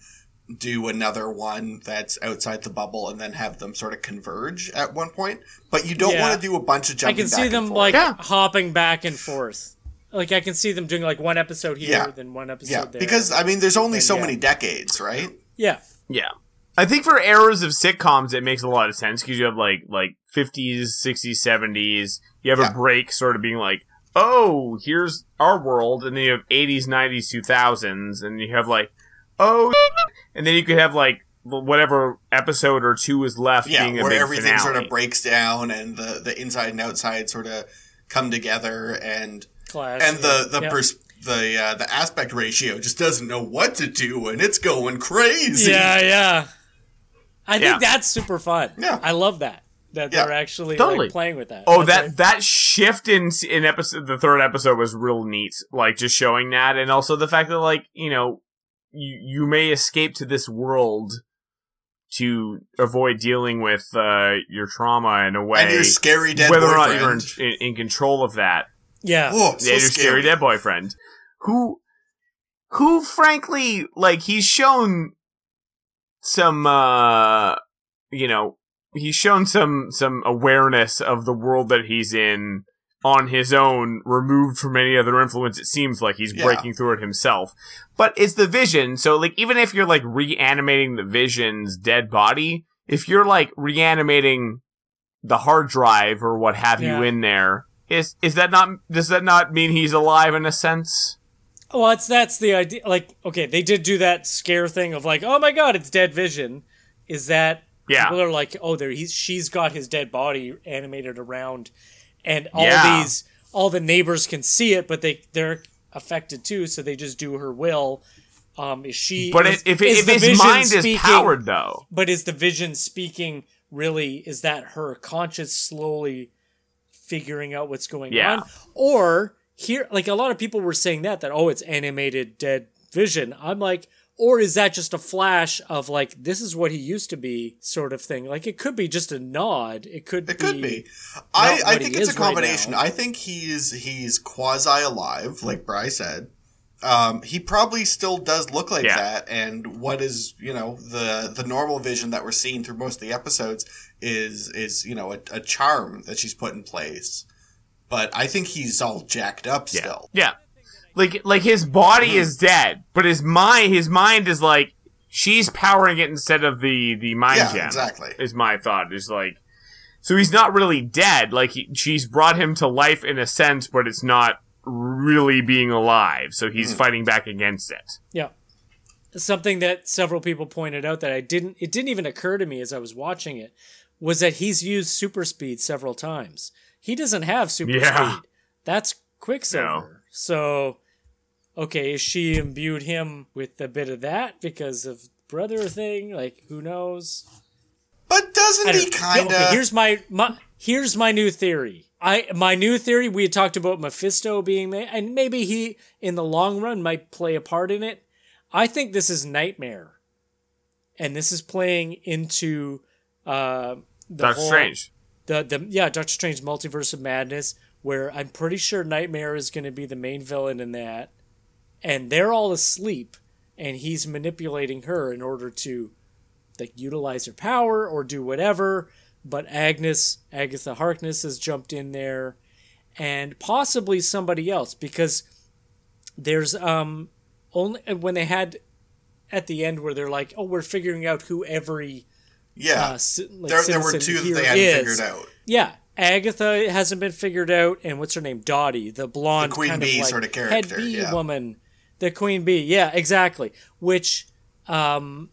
do another one that's outside the bubble, and then have them sort of converge at one point. But you don't Yeah. want to do a bunch of jumping. I can see back them like Yeah. hopping back and forth. Like I can see them doing like one episode here, Yeah. then one episode yeah, there. because I mean, there's only And so yeah. many decades, right? yeah, Yeah. I think for eras of sitcoms, it makes a lot of sense because you have like like 50s, 60s, 70s. You have Yeah. a break, sort of being like, oh, here's our world, and then you have 80s, 90s, 2000s, and you have like, oh, and then you could have like whatever episode or two is left yeah, being a where big everything finale. sort of breaks down and the, the inside and outside sort of come together and clash. and the the yeah. pers- the uh, the aspect ratio just doesn't know what to do and it's going crazy. Yeah, yeah. I Yeah. think that's super fun. Yeah. I love that. That Yeah. they're actually Totally. like, playing with that. Oh, That's that that shift in in episode the third episode was real neat. Like just showing that, and also the fact that like you know you you may escape to this world to avoid dealing with uh, your trauma in a way, And your scary dead whether or not you're in, in, in control of that. Yeah. Oh, so yeah, your scary. scary dead boyfriend, who who frankly like he's shown some uh you know he's shown some some awareness of the world that he's in on his own removed from any other influence it seems like he's Yeah. breaking through it himself but it's the vision so like even if you're like reanimating the vision's dead body if you're like reanimating the hard drive or what have you in there is is that not does that not mean he's alive in a sense Well, it's that's the idea. Like, okay, they did do that scare thing of like, oh my god, it's dead vision. Is that Yeah. people are like, oh, there he's she's got his dead body animated around, and all Yeah. these all the neighbors can see it, but they they're affected too, so they just do her will. Um, is she? but is, if, is if his mind speaking- is powered though but is the vision speaking really is that her conscious slowly figuring out what's going Yeah. on or here like a lot of people were saying that that oh it's animated dead vision i'm like or is that just a flash of like this is what he used to be sort of thing like it could be just a nod it could It be could be. I, I think it's a is right combination. I think he's he's quasi alive, like Bry said. Um, he probably still does look like Yeah. that, and what is you know the the normal vision that we're seeing through most of the episodes is is you know a, a charm that she's put in place. But I think he's all jacked up yeah still. yeah like like his body is mm-hmm. dead but his mind his mind is like she's powering it instead of the the mind Yeah, gem exactly. is my thought is like so he's not really dead like he, she's brought him to life in a sense but it's not really being alive so he's mm. fighting back against it yeah something that several people pointed out that i didn't it didn't even occur to me as i was watching it was that he's used super speed several times he doesn't have super Yeah. speed that's quicksilver So, okay, is she imbued him with a bit of that because of brother thing. Like, who knows? But doesn't he kind of? Okay, here's my, my here's my new theory. I my new theory. We had talked about Mephisto being made, and maybe he, in the long run, might play a part in it. I think this is Nightmare, and this is playing into uh, the Doctor whole- Strange. the the yeah Doctor Strange Multiverse of Madness, where I'm pretty sure Nightmare is going to be the main villain in that, and they're all asleep, and he's manipulating her in order to like utilize her power or do whatever. But Agnes, Agatha Harkness, has jumped in there, and possibly somebody else because there's um only when they had at the end where they're like, oh, we're figuring out who every yeah. uh, ci- like, there, there were two that they hadn't is. figured out. Yeah, Agatha hasn't been figured out, and what's her name? Dottie, the blonde The Queen kind Bee of like sort of character, head bee yeah. woman, the Queen Bee. Yeah, exactly. Which, um,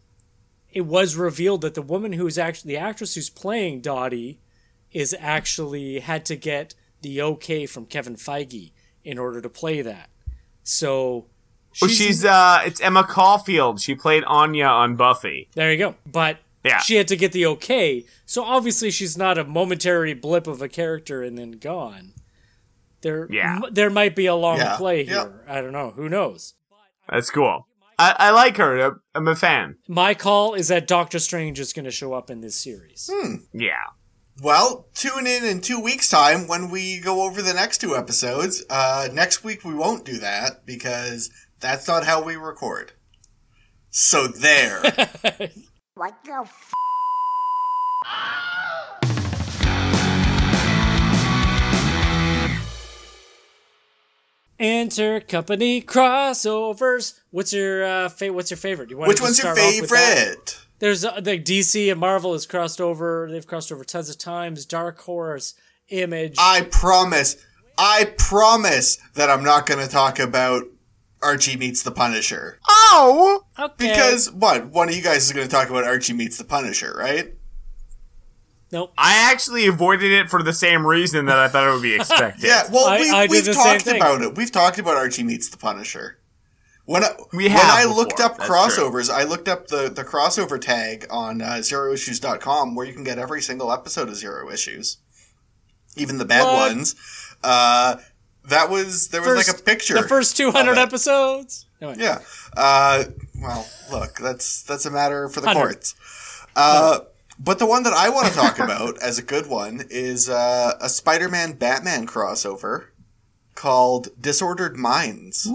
it was revealed that the woman who's actually the actress who's playing Dottie is actually had to get the okay from Kevin Feige in order to play that. So. Oh, she's uh, it's Emma Caulfield. She played Anya on Buffy. There you go. But Yeah. she had to get the okay. So obviously she's not a momentary blip of a character and then gone. There, Yeah. m- there might be a long Yeah. play Yeah. here. I don't know. Who knows? That's cool. I, I like her. I'm a fan. My call is that Doctor Strange is going to show up in this series. Hmm. Yeah. Well, tune in in two weeks' time when we go over the next two episodes. Uh, next week we won't do that because that's not how we record. So there. What the f? Intercompany crossovers. What's your uh, fa- What's your favorite? You want Which to one's your start off favorite? There's uh, the DC and Marvel has crossed over. They've crossed over tons of times. Dark Horse, Image. I promise. I promise that I'm not going to talk about Archie meets the Punisher. Oh! okay. Because, what? One of you guys is going to talk about Archie meets the Punisher, right? nope. I actually avoided it for the same reason that I thought it would be expected. Yeah, well, I- we, I we've talked about it. We've talked about Archie meets the Punisher. When I, We when I before, looked up that's true. crossovers, I looked up the, the crossover tag on uh, zeroissues.com where you can get every single episode of Zero Issues, even the bad What? ones. Uh, that was there was like a picture. The first 200 episodes. Anyway. Yeah. Uh, well, look, that's that's a matter for the 100. courts. Uh, but the one that I want to talk about as a good one is uh, a Spider-Man Batman crossover called Disordered Minds.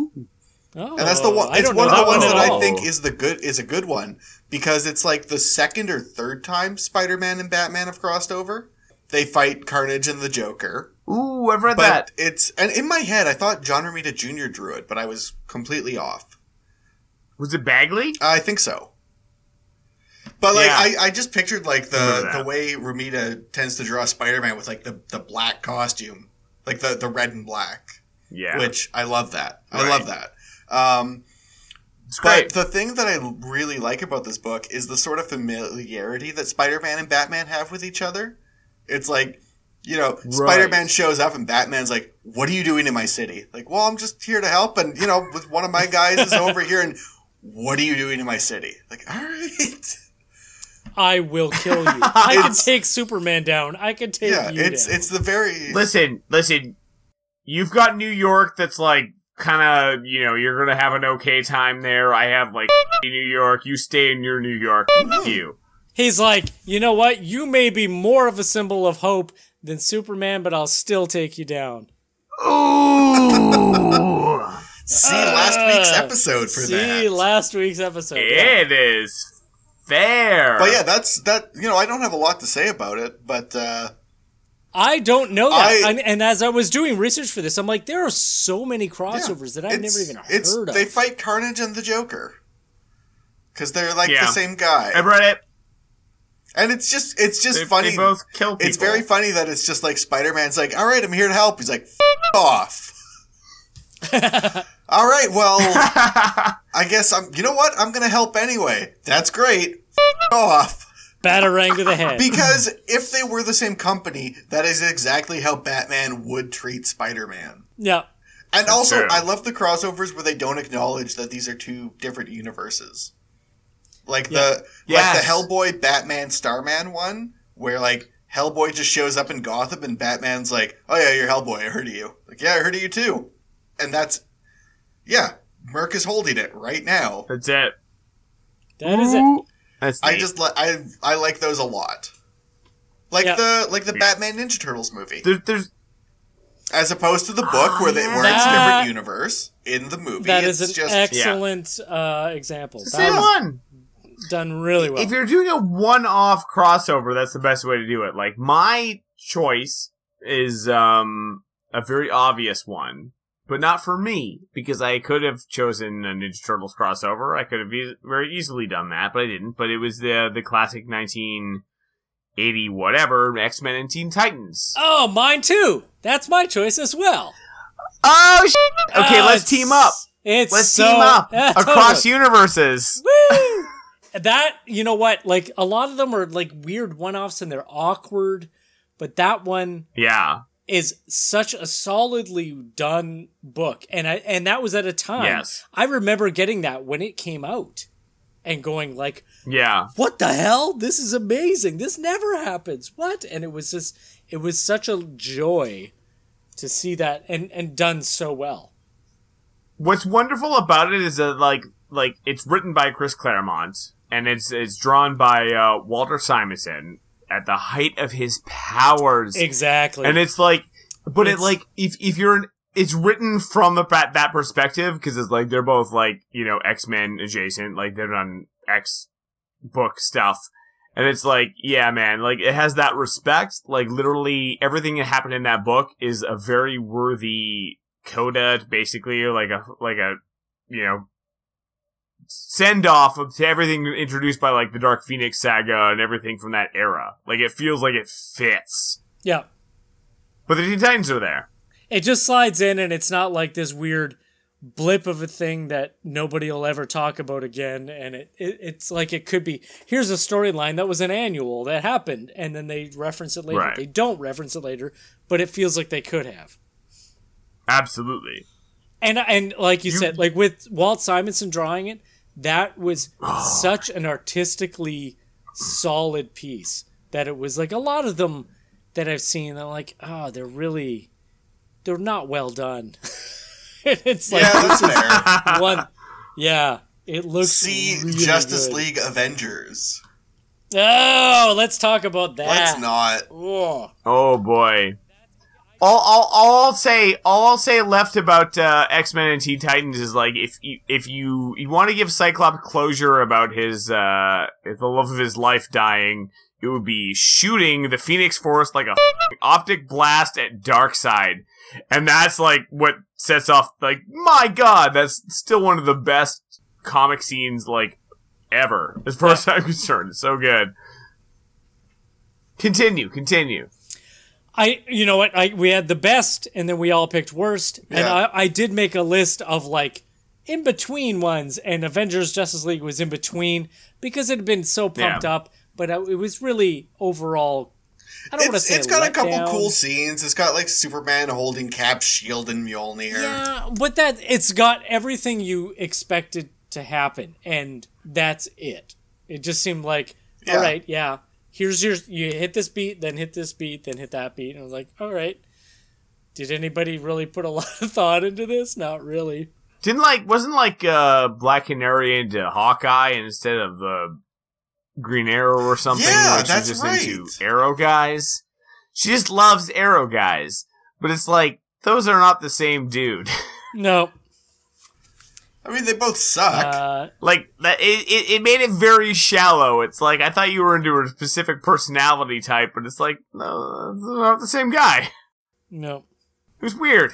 Oh, And that's the one. It's one of the ones one that at I think is the good is a good one because it's like the second or third time Spider-Man and Batman have crossed over. They fight Carnage and the Joker, Ooh, I've read but that. it's and in my head I thought John Romita Jr. drew it, but I was completely off. Was it Bagley? I think so. But like Yeah. I, I just pictured like the the way Romita tends to draw Spider-Man with like the, the black costume, like the, the red and black, Yeah. which I love that. I Right. love that. Um, it's but the thing that I really like about this book is the sort of familiarity that Spider-Man and Batman have with each other. It's like, you know, Spider-Man shows up and Batman's like, "What are you doing in my city?" Like, "Well, I'm just here to help." And you know, with one of my guys is over here, and what are you doing in my city? Like, all right, I will kill you. I can take Superman down. I can take yeah, you it's down. it's the very listen, listen. You've got New York that's like kind of, you know, you're going to have an okay time there. I have like New York. You stay in your New York. F you. He's like, you know what? You may be more of a symbol of hope than Superman, but I'll still take you down. Ooh. see last week's episode for See that. See last week's episode. Yeah. it is fair. but yeah, that's that. You know, I don't have a lot to say about it, but uh, I don't know that. I- and, and as I was doing research for this, I'm like, there are so many crossovers that I've it's- never even it's, heard of. They fight Carnage and the Joker because they're like Yeah. the same guy. I've read it. And it's just it's just They, funny. they both kill people. it's very funny that it's just like Spider Man's like, all right, I'm here to help. He's like, off. all right, well, I guess I'm. You know what? I'm gonna help anyway. That's great. F- off. Batarang to the head. Because if they were the same company, that is exactly how Batman would treat Spider Man. yeah. And also, true. I love the crossovers where they don't acknowledge that these are two different universes. Like the Yes. like the Hellboy Batman Starman one, where like Hellboy just shows up in Gotham and Batman's like, "Oh yeah, you're Hellboy. I heard of you." Like, "Yeah, I heard of you too." And that's yeah, Merc is holding it right now. That's it. That is it. That's I neat. just li- I I like those a lot. Like Yeah. the like the Batman Ninja Turtles movie, There, there's as opposed to the book where they were in That- different universe. In the movie, That it's is an just excellent uh, example. the That same was one. Done really well. If you're doing a one-off crossover, that's the best way to do it. Like my choice is um a very obvious one, but not for me because I could have chosen a Ninja Turtles crossover. I could have e- very easily done that, but I didn't. But it was the the classic 1980 whatever X Men and Teen Titans. oh, mine too. That's my choice as well. Oh, shit. okay, Ah, let's team up. It's Let's so- team up Yeah, across totally. universes. Woo! That you know what? Like a lot of them are like weird one-offs and they're awkward, but that one Yeah. is such a solidly done book, and I and that was at a time. Yes. I remember getting that when it came out, and going like, Yeah. "What the hell? This is amazing! This never happens. What?" And it was just, it was such a joy to see that and and done so well. What's wonderful about it is that like like it's written by Chris Claremont and it's it's drawn by uh, Walter Simonson at the height of his powers, Exactly. and it's like, but it like if if you're an, it's written from the that, that perspective because it's like they're both like you know X Men adjacent, like they're on X book stuff. And it's like, yeah, man, like it has that respect. Like literally everything that happened in that book is a very worthy coda, basically, like a like a you know send off to everything introduced by like the Dark Phoenix saga and everything from that era. Like it feels like it fits. yeah. But the Teen Titans are there. it just slides in and it's not like this weird blip of a thing that nobody will ever talk about again and it, it it's like it could be here's a storyline that was an annual that happened and then they reference it later Right. they don't reference it later but it feels like they could have Absolutely. and and like you, said like with Walt Simonson drawing it that was ah. such an artistically solid piece that it was like a lot of them that I've seen I'm like oh they're really they're not well done it's like yeah, that's fair. one yeah it looks See really Justice good. League Avengers. oh let's talk about that Let's not. Oh. Oh boy. All, all, all I'll say, all I'll say left about uh, X Men and Teen Titans is like if you, if you you want to give Cyclops closure about his uh the love of his life dying, it would be shooting the Phoenix Force like a optic blast at Darkseid, and that's like what sets off like my God, that's still one of the best comic scenes like ever as far as I'm concerned. It's so good. Continue, continue. I, you know what? I we had the best, and then we all picked worst. And I, I did make a list of like in between ones, and Avengers Justice League was in between because it had been so pumped Yeah. up. But it was really overall. I don't want to say it's got a couple letdown. cool scenes. It's got like Superman holding Cap's shield and Mjolnir. Yeah, but that it's got everything you expected to happen, and that's it. It just seemed like, Yeah. all right, yeah. Here's your you hit this beat, then hit this beat, then hit that beat, and I was like, all right. Did anybody really put a lot of thought into this? Not really. Didn't like wasn't like uh Black Canary into Hawkeye instead of uh, Green Arrow or something? Yeah, like she's that's just right. into Arrow guys. She just loves Arrow guys, but it's like those are not the same dude. No. I mean, they both suck. Uh, like that, it, it it made it very shallow. It's like I thought you were into a specific personality type, but it's like no, they're not the same guy. no. It was weird.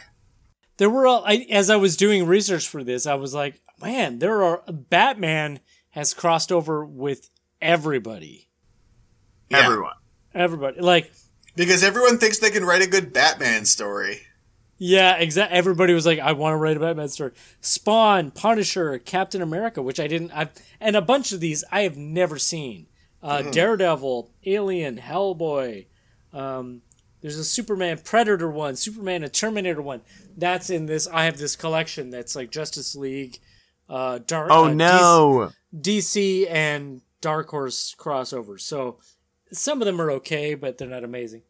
There were all, I, as I was doing research for this, I was like, man, there are Batman has crossed over with everybody. Yeah. Everyone. Everybody. Like because everyone thinks they can write a good Batman story. Yeah, exactly. Everybody was like, "I want to write a Batman story." Spawn, Punisher, Captain America, which I didn't. I've and a bunch of these I have never seen. Uh, Daredevil, Alien, Hellboy, um, There's a Superman Predator one, Superman a Terminator one. That's in this. I have this collection that's like Justice League, uh, Dark. Oh uh, no. DC, DC and Dark Horse crossovers. So some of them are okay, but they're not amazing.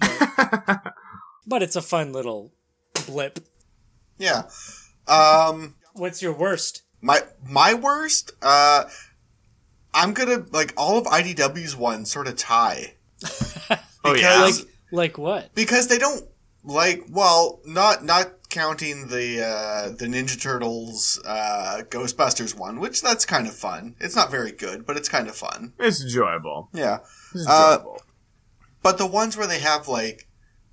But, but it's a fun little blip. Yeah. Um, What's your worst? my my worst. Uh, I'm gonna like all of IDW's ones sort of tie. Oh yeah. Because- Like like what? because they don't like well not not counting the uh the ninja turtles uh ghostbusters one which that's kind of fun it's not very good but it's kind of fun It's enjoyable. yeah It's Uh, enjoyable. but the ones where they have like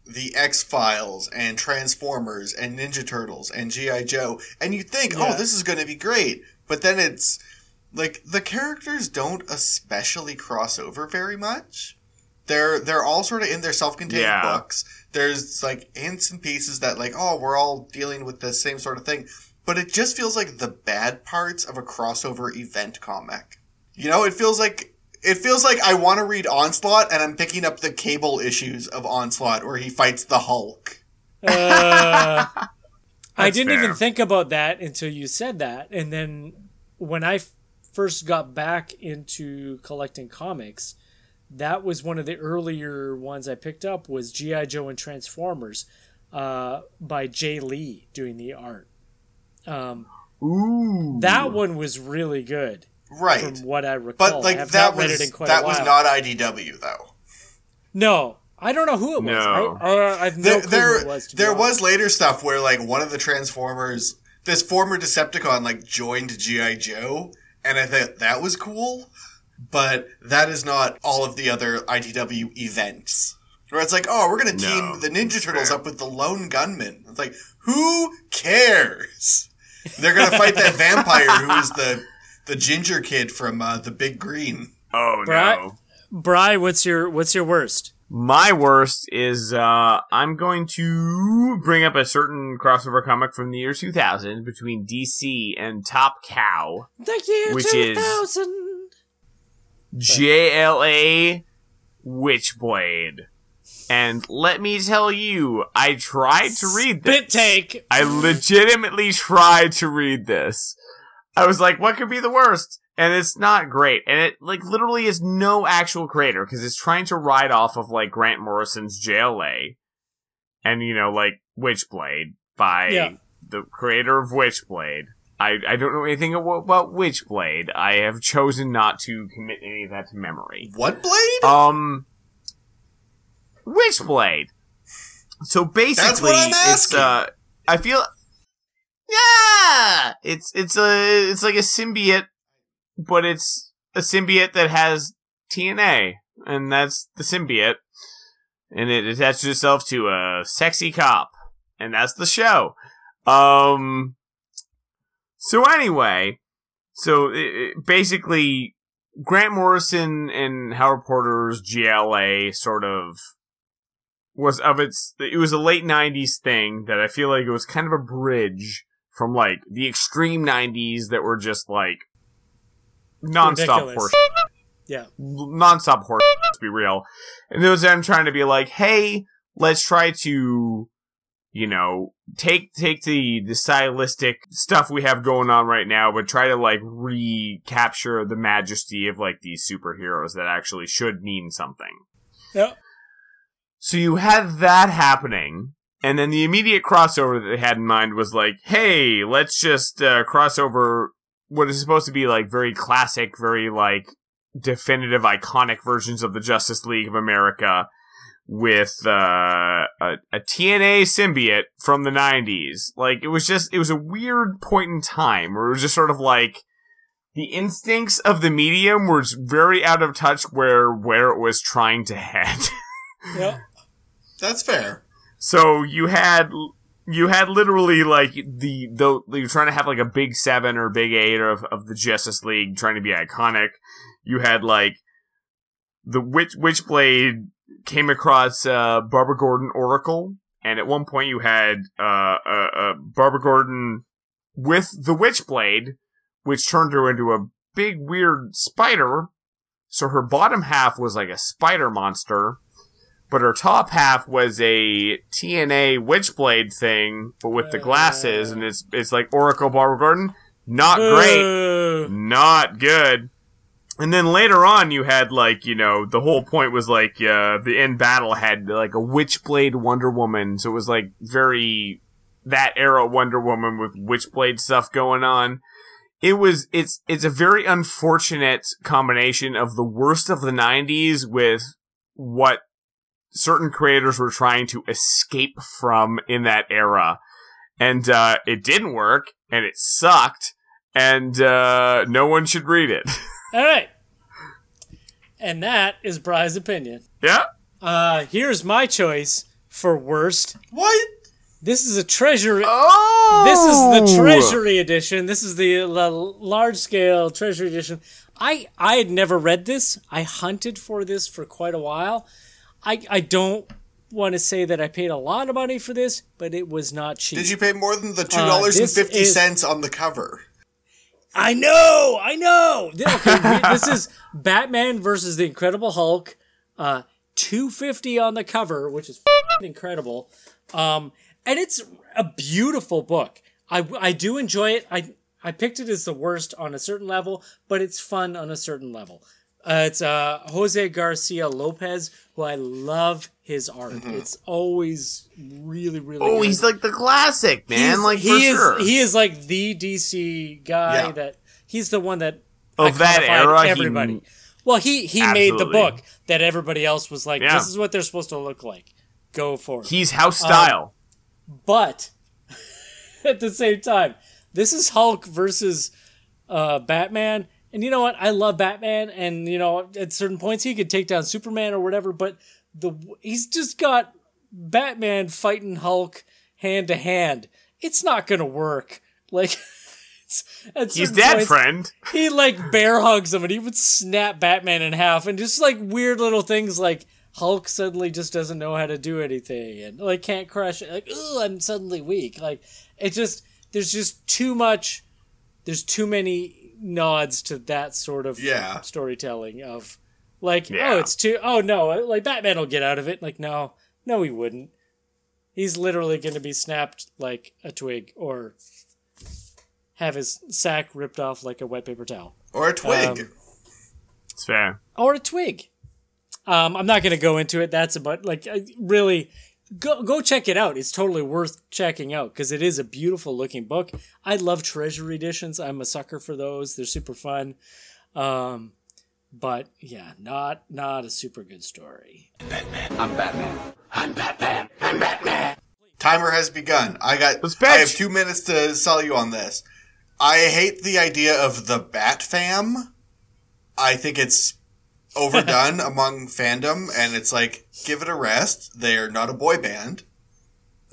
the X Files and Transformers and Ninja Turtles and G.I. Joe, and you think, oh, Yeah. oh, this is going to be great. But then it's like the characters don't especially cross over very much. They're they're all sort of in their self-contained Yeah. books. There's like hints and pieces that like, oh, we're all dealing with the same sort of thing. But it just feels like the bad parts of a crossover event comic. You know, it feels like it feels like I want to read Onslaught and I'm picking up the cable issues of Onslaught where he fights the Hulk. Uh, I didn't even think about that until you said that. And then when I f- first got back into collecting comics, that was one of the earlier ones I picked up was GI Joe and Transformers uh, by Jae Lee doing the art. Um, Ooh. that one was really good Right. from what I recall. But like have that was it in quite that was not IDW though. No, I don't know who it was. No. I, I, I've no There clue there, who it was. there honest. was later stuff where like one of the Transformers this former Decepticon like joined GI Joe and I thought that was cool, but that is not all of the other IDW events. Where it's like, oh, we're gonna No, team the Ninja Turtles fair. up with the Lone Gunman. It's like, who cares? They're gonna fight that vampire who is the the ginger kid from uh, the Big Green. Oh Bri- no. Bry, what's your what's your worst? My worst is uh I'm going to bring up a certain crossover comic from the year 2000 between DC and Top Cow, The year Which is- 2000. JLA Witchblade. And let me tell you, I tried to read this. Bit take. I legitimately tried to read this. I was like, what could be the worst? And it's not great. And it, like, literally is no actual creator because it's trying to ride off of, like, Grant Morrison's JLA and, you know, like, Witchblade by Yeah. the creator of Witchblade. I, I don't know anything about Witchblade. I have chosen not to commit any of that to memory. What blade? Um, Witchblade. So basically, what I'm it's uh, I feel, yeah, it's it's a it's like a symbiote, but it's a symbiote that has TNA, and that's the symbiote, and it attaches itself to a sexy cop, and that's the show. Um. So anyway, so it, it- basically, Grant Morrison and Howard Porter's JLA sort of was of its it was a late 90s thing that I feel like it was kind of a bridge from like the extreme 90s that were just like nonstop horse Yeah. nonstop horse to be real. And it was them trying to be like, hey, let's try to you know, take take the the stylistic stuff we have going on right now, but try to like recapture the majesty of like these superheroes that actually should mean something. Yep. So you had that happening, and then the immediate crossover that they had in mind was like, hey, let's just uh, cross over what is supposed to be like very classic, very like definitive, iconic versions of the Justice League of America with uh, a, a TNA symbiote from the 90s. Like, it was just, it was a weird point in time where it was just sort of like, the instincts of the medium were very out of touch where where it was trying to head. Yep. That's fair. So you had you had literally like the the you're trying to have like a big seven or big eight of of the Justice League trying to be iconic. You had like the witch Witchblade came across uh, Barbara Gordon Oracle, and at one point you had uh, uh, Barbara Gordon with the Witchblade, which turned her into a big weird spider. So her bottom half was like a spider monster but her top half was a TNA Witchblade thing, but with the glasses, and it's it's like Oracle Barbara Gordon. Not great, Uh, not good. And then later on, you had like you know the whole point was like uh, the end battle had like a Witchblade Wonder Woman, so it was like very that era Wonder Woman with Witchblade stuff going on. It was it's it's a very unfortunate combination of the worst of the '90s with what certain creators were trying to escape from in that era, and uh, it didn't work, and it sucked, and uh, no one should read it. all right. And that is Bry's opinion. yeah. Uh, here's my choice for worst. What? This is a treasury. Oh, This is the treasury edition. This is the large scale treasury edition. I I had never read this. I hunted for this for quite a while. I I don't want to say that I paid a lot of money for this, but it was not cheap. Did you pay more than the two dollars and this fifty is- on the cover? I know, I know. Okay, this is Batman versus the Incredible Hulk. Uh, two fifty on the cover, which is incredible. Um, and it's a beautiful book. I I do enjoy it. I I picked it as the worst on a certain level, but it's fun on a certain level. Uh, it's uh, Jose Garcia Lopez, who I love his art. It's always really, really. Oh, good. he's like the classic man, He's- like he for is sure. he is like the DC guy Yeah. that he's the one that Of that era, he- everybody. well, he he made the book that everybody else was like, Yeah. this is what they're supposed to look like. Go for it. He's house style. but at the same time, this is Hulk versus uh, Batman. And you know what? I love Batman, and you know at certain points he could take down Superman or whatever. But the he's just got Batman fighting Hulk hand to hand. It's not gonna work. Like He's dead, points, friend. he like bear hugs him and he would snap Batman in half and just like weird little things like Hulk suddenly just doesn't know how to do anything and like can't crush it like oh I'm suddenly weak like it just there's just too much there's too many nods to that sort of Yeah. storytelling of like Yeah. oh it's too oh no like Batman will get out of it like no no he wouldn't he's literally going to be snapped like a twig or have his sack ripped off like a wet paper towel Or a twig? Um, It's fair. or a twig. Um, I'm not going to go into it. That's about like really go go check it out. It's totally worth checking out because it is a beautiful looking book. I love treasury editions. I'm a sucker for those. They're super fun. Um, but yeah, not not a super good story. Batman. I'm Batman. I'm Batman. I'm Batman. Timer has begun. I got. Let's I have two minutes to sell you on this. I hate the idea of the Bat Fam. I think it's overdone among fandom, and it's like give it a rest. They're not a boy band.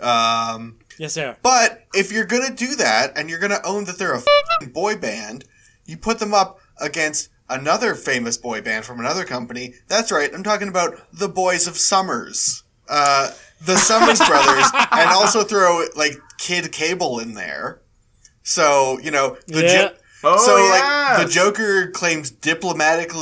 Um, Yes, sir. but if you're gonna do that, and you're gonna own that they're a fing boy band, you put them up against another famous boy band from another company. That's right. I'm talking about the Boys of Summers. Uh, the Summers Brothers, and also throw like Kid Cable in there. So you know the Yeah. Jo- Oh, so yes. like the Joker claims diplomatic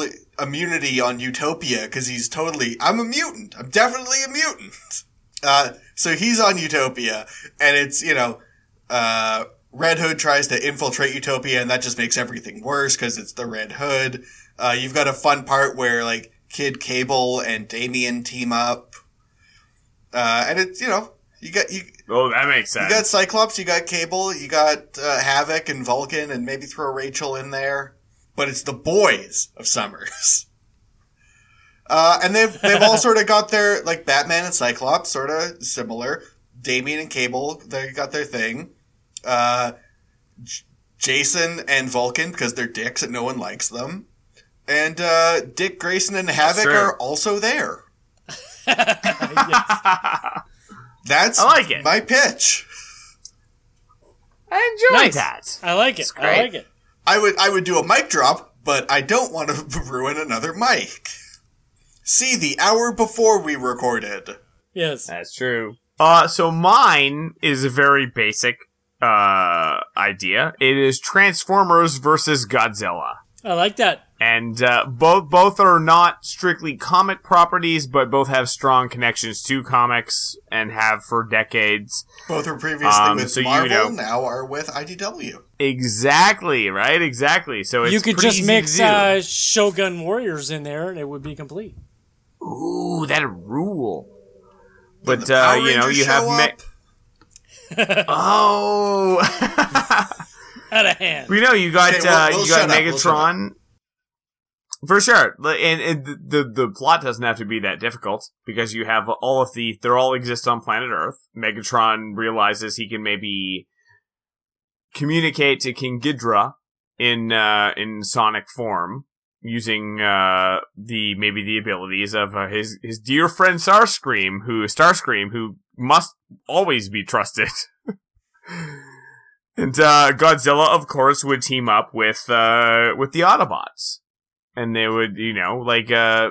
immunity on Utopia because he's totally I'm a mutant. I'm definitely a mutant. Uh, so he's on Utopia, and it's you know, uh, Red Hood tries to infiltrate Utopia, and that just makes everything worse because it's the Red Hood. Uh, you've got a fun part where like Kid Cable and Damian team up, uh, and it's you know you got you Oh, that makes sense. you got Cyclops, you got Cable, you got uh, Havoc and Vulcan, and maybe throw Rachel in there. But it's the boys of Summers. Uh, and they've they've all sort of got their like Batman and Cyclops, sort of similar. Damian and Cable, they got their thing. Uh, J- Jason and Vulcan because they're dicks and no one likes them. And uh, Dick Grayson and Havoc are also there. That's I like it. my pitch. I enjoy Nice. that. I like it. I great. like it. I would I would do a mic drop, but I don't want to ruin another mic. See the hour before we recorded. Yes. That's true. Uh, so mine is a very basic uh idea. It is Transformers versus Godzilla. I like that. And uh, both both are not strictly comic properties, but both have strong connections to comics and have for decades. Both were previously Um, with so you Marvel, know- now are with IDW. Exactly right, exactly. So it's you could just mix do. uh, Shogun Warriors in there, and it would be complete. Ooh, that rule. But the uh, you know, Rangers you have show me- oh. Out of hand. We know you got Okay, we'll- uh, we'll you got shut up, we'll Megatron. For sure, and, and the, the plot doesn't have to be that difficult because you have all of the they all exist on planet Earth. Megatron realizes he can maybe communicate to King Ghidorah in uh, in sonic form using uh, the maybe the abilities of uh, his his dear friend Starscream, who Starscream, who must always be trusted. And uh, Godzilla, of course, would team up with uh, with the Autobots, and they would, you know, like, uh,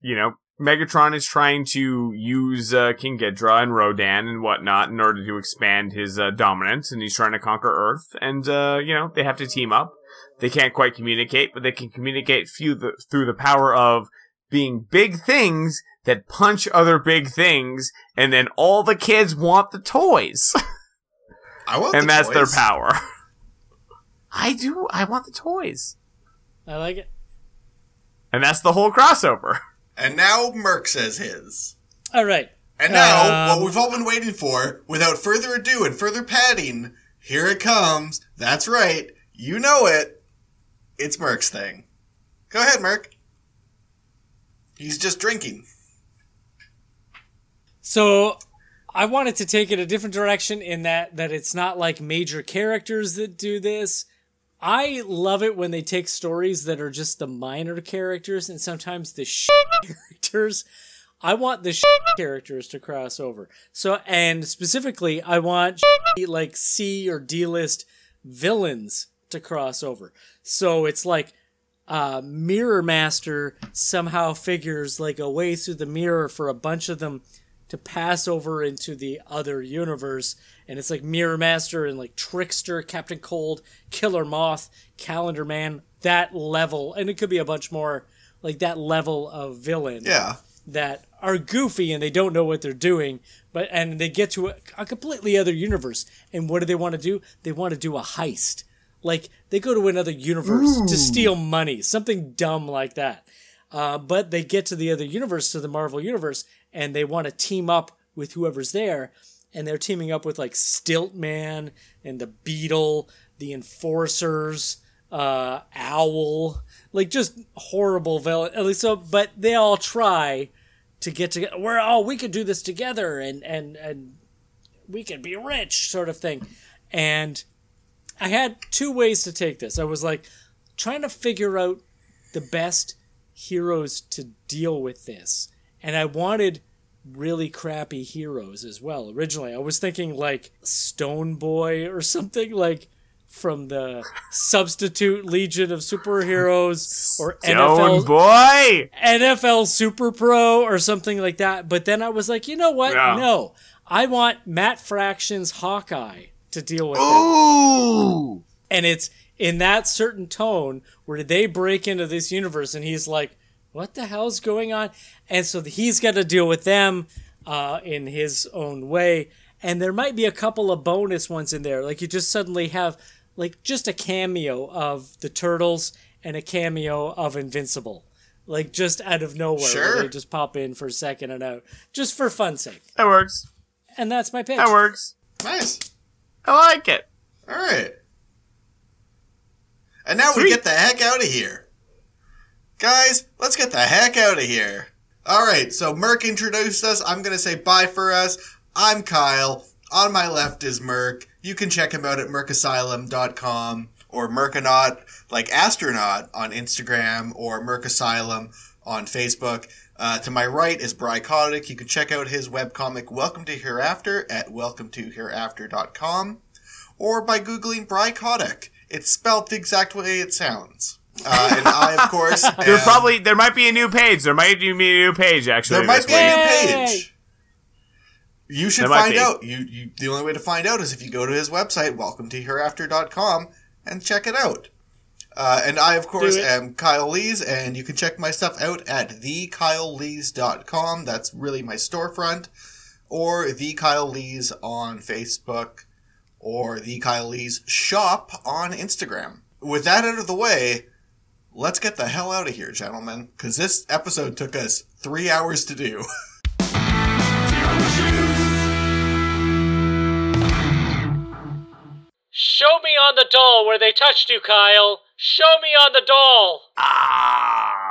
you know, Megatron is trying to use uh, King Ghidorah and Rodan and whatnot in order to expand his uh, dominance, and he's trying to conquer Earth. And uh, you know, they have to team up. They can't quite communicate, but they can communicate through the through the power of being big things that punch other big things, and then all the kids want the toys. I want and the that's their power. I do. I want the toys, I like it. And that's the whole crossover. And now Merc says his. All right. And now, Um, what we've all been waiting for, without further ado and further padding, here it comes. That's right. You know it. It's Merc's thing. Go ahead, Merc. He's just drinking. So I wanted to take it a different direction in that that it's not like major characters that do this. I love it when they take stories that are just the minor characters and sometimes the shit characters. I want the shit characters to cross over. So and specifically I want like C or D list villains to cross over. So it's like uh, Mirror Master somehow figures like a way through the mirror for a bunch of them to pass over into the other universe. And it's like Mirror Master and like Trickster, Captain Cold, Killer Moth, Calendar Man, that level. And it could be a bunch more like that level of villain Yeah. that are goofy and they don't know what they're doing, but and they get to a, a completely other universe. And what do they want to do? They want to do a heist. Like they go to another universe to steal money, something dumb like that. Uh, but they get to the other universe, to the Marvel universe, and they want to team up with whoever's there. And they're teaming up with like Stiltman and the Beetle, the Enforcers, uh, Owl, like just horrible villain. At least so, but they all try to get together. We're oh, we could do this together, and and and we could be rich, sort of thing. And I had two ways to take this. I was like trying to figure out the best heroes to deal with this, and I wanted really crappy heroes as well. Originally, I was thinking like Stone Boy or something like from the Substitute Legion of Superheroes or Stone NFL boy. NFL Super Pro or something like that. But then I was like, you know what? Yeah. No, I want Matt Fraction's Hawkeye to deal with it. And it's in that certain tone where they break into this universe and he's like, what the hell's going on? And so he's got to deal with them uh, in his own way. And there might be a couple of bonus ones in there. Like you just suddenly have like just a cameo of the Turtles and a cameo of Invincible. Like just out of nowhere. Sure. They just pop in for a second and out. Just for fun's sake. That works. And that's my pitch. That works. Nice. I like it. All right. And now we get the heck out of here. Guys, let's get the heck out of here. All right, so Merc introduced us. I'm going to say bye for us. I'm Kyle. On my left is Merc. You can check him out at mercasylum.com or Mercanaut, like astronaut, on Instagram or Merc Asylum on Facebook. Uh, to my right is Bry Kotick. You can check out his webcomic Welcome to Hereafter at welcometohereafter.com or by Googling Bry Kotick. It's spelled the exact way it sounds. Uh, and I, of course, There probably there might be a new page. There might be a new page actually. there might be week. a new page. You should There might find be. out. You, you, the only way to find out is if you go to his website, welcometohereafter.com, and check it out. Uh, and I, of course, am Kyle Lees, and you can check my stuff out at thekylelees.com. That's really my storefront. Or The Kyle Lees on Facebook, or The Kyle Lees Shop on Instagram. With that out of the way, let's get the hell out of here, gentlemen, because this episode took us three hours to do. Show me on the doll where they touched you, Kyle. Show me on the doll. Ah.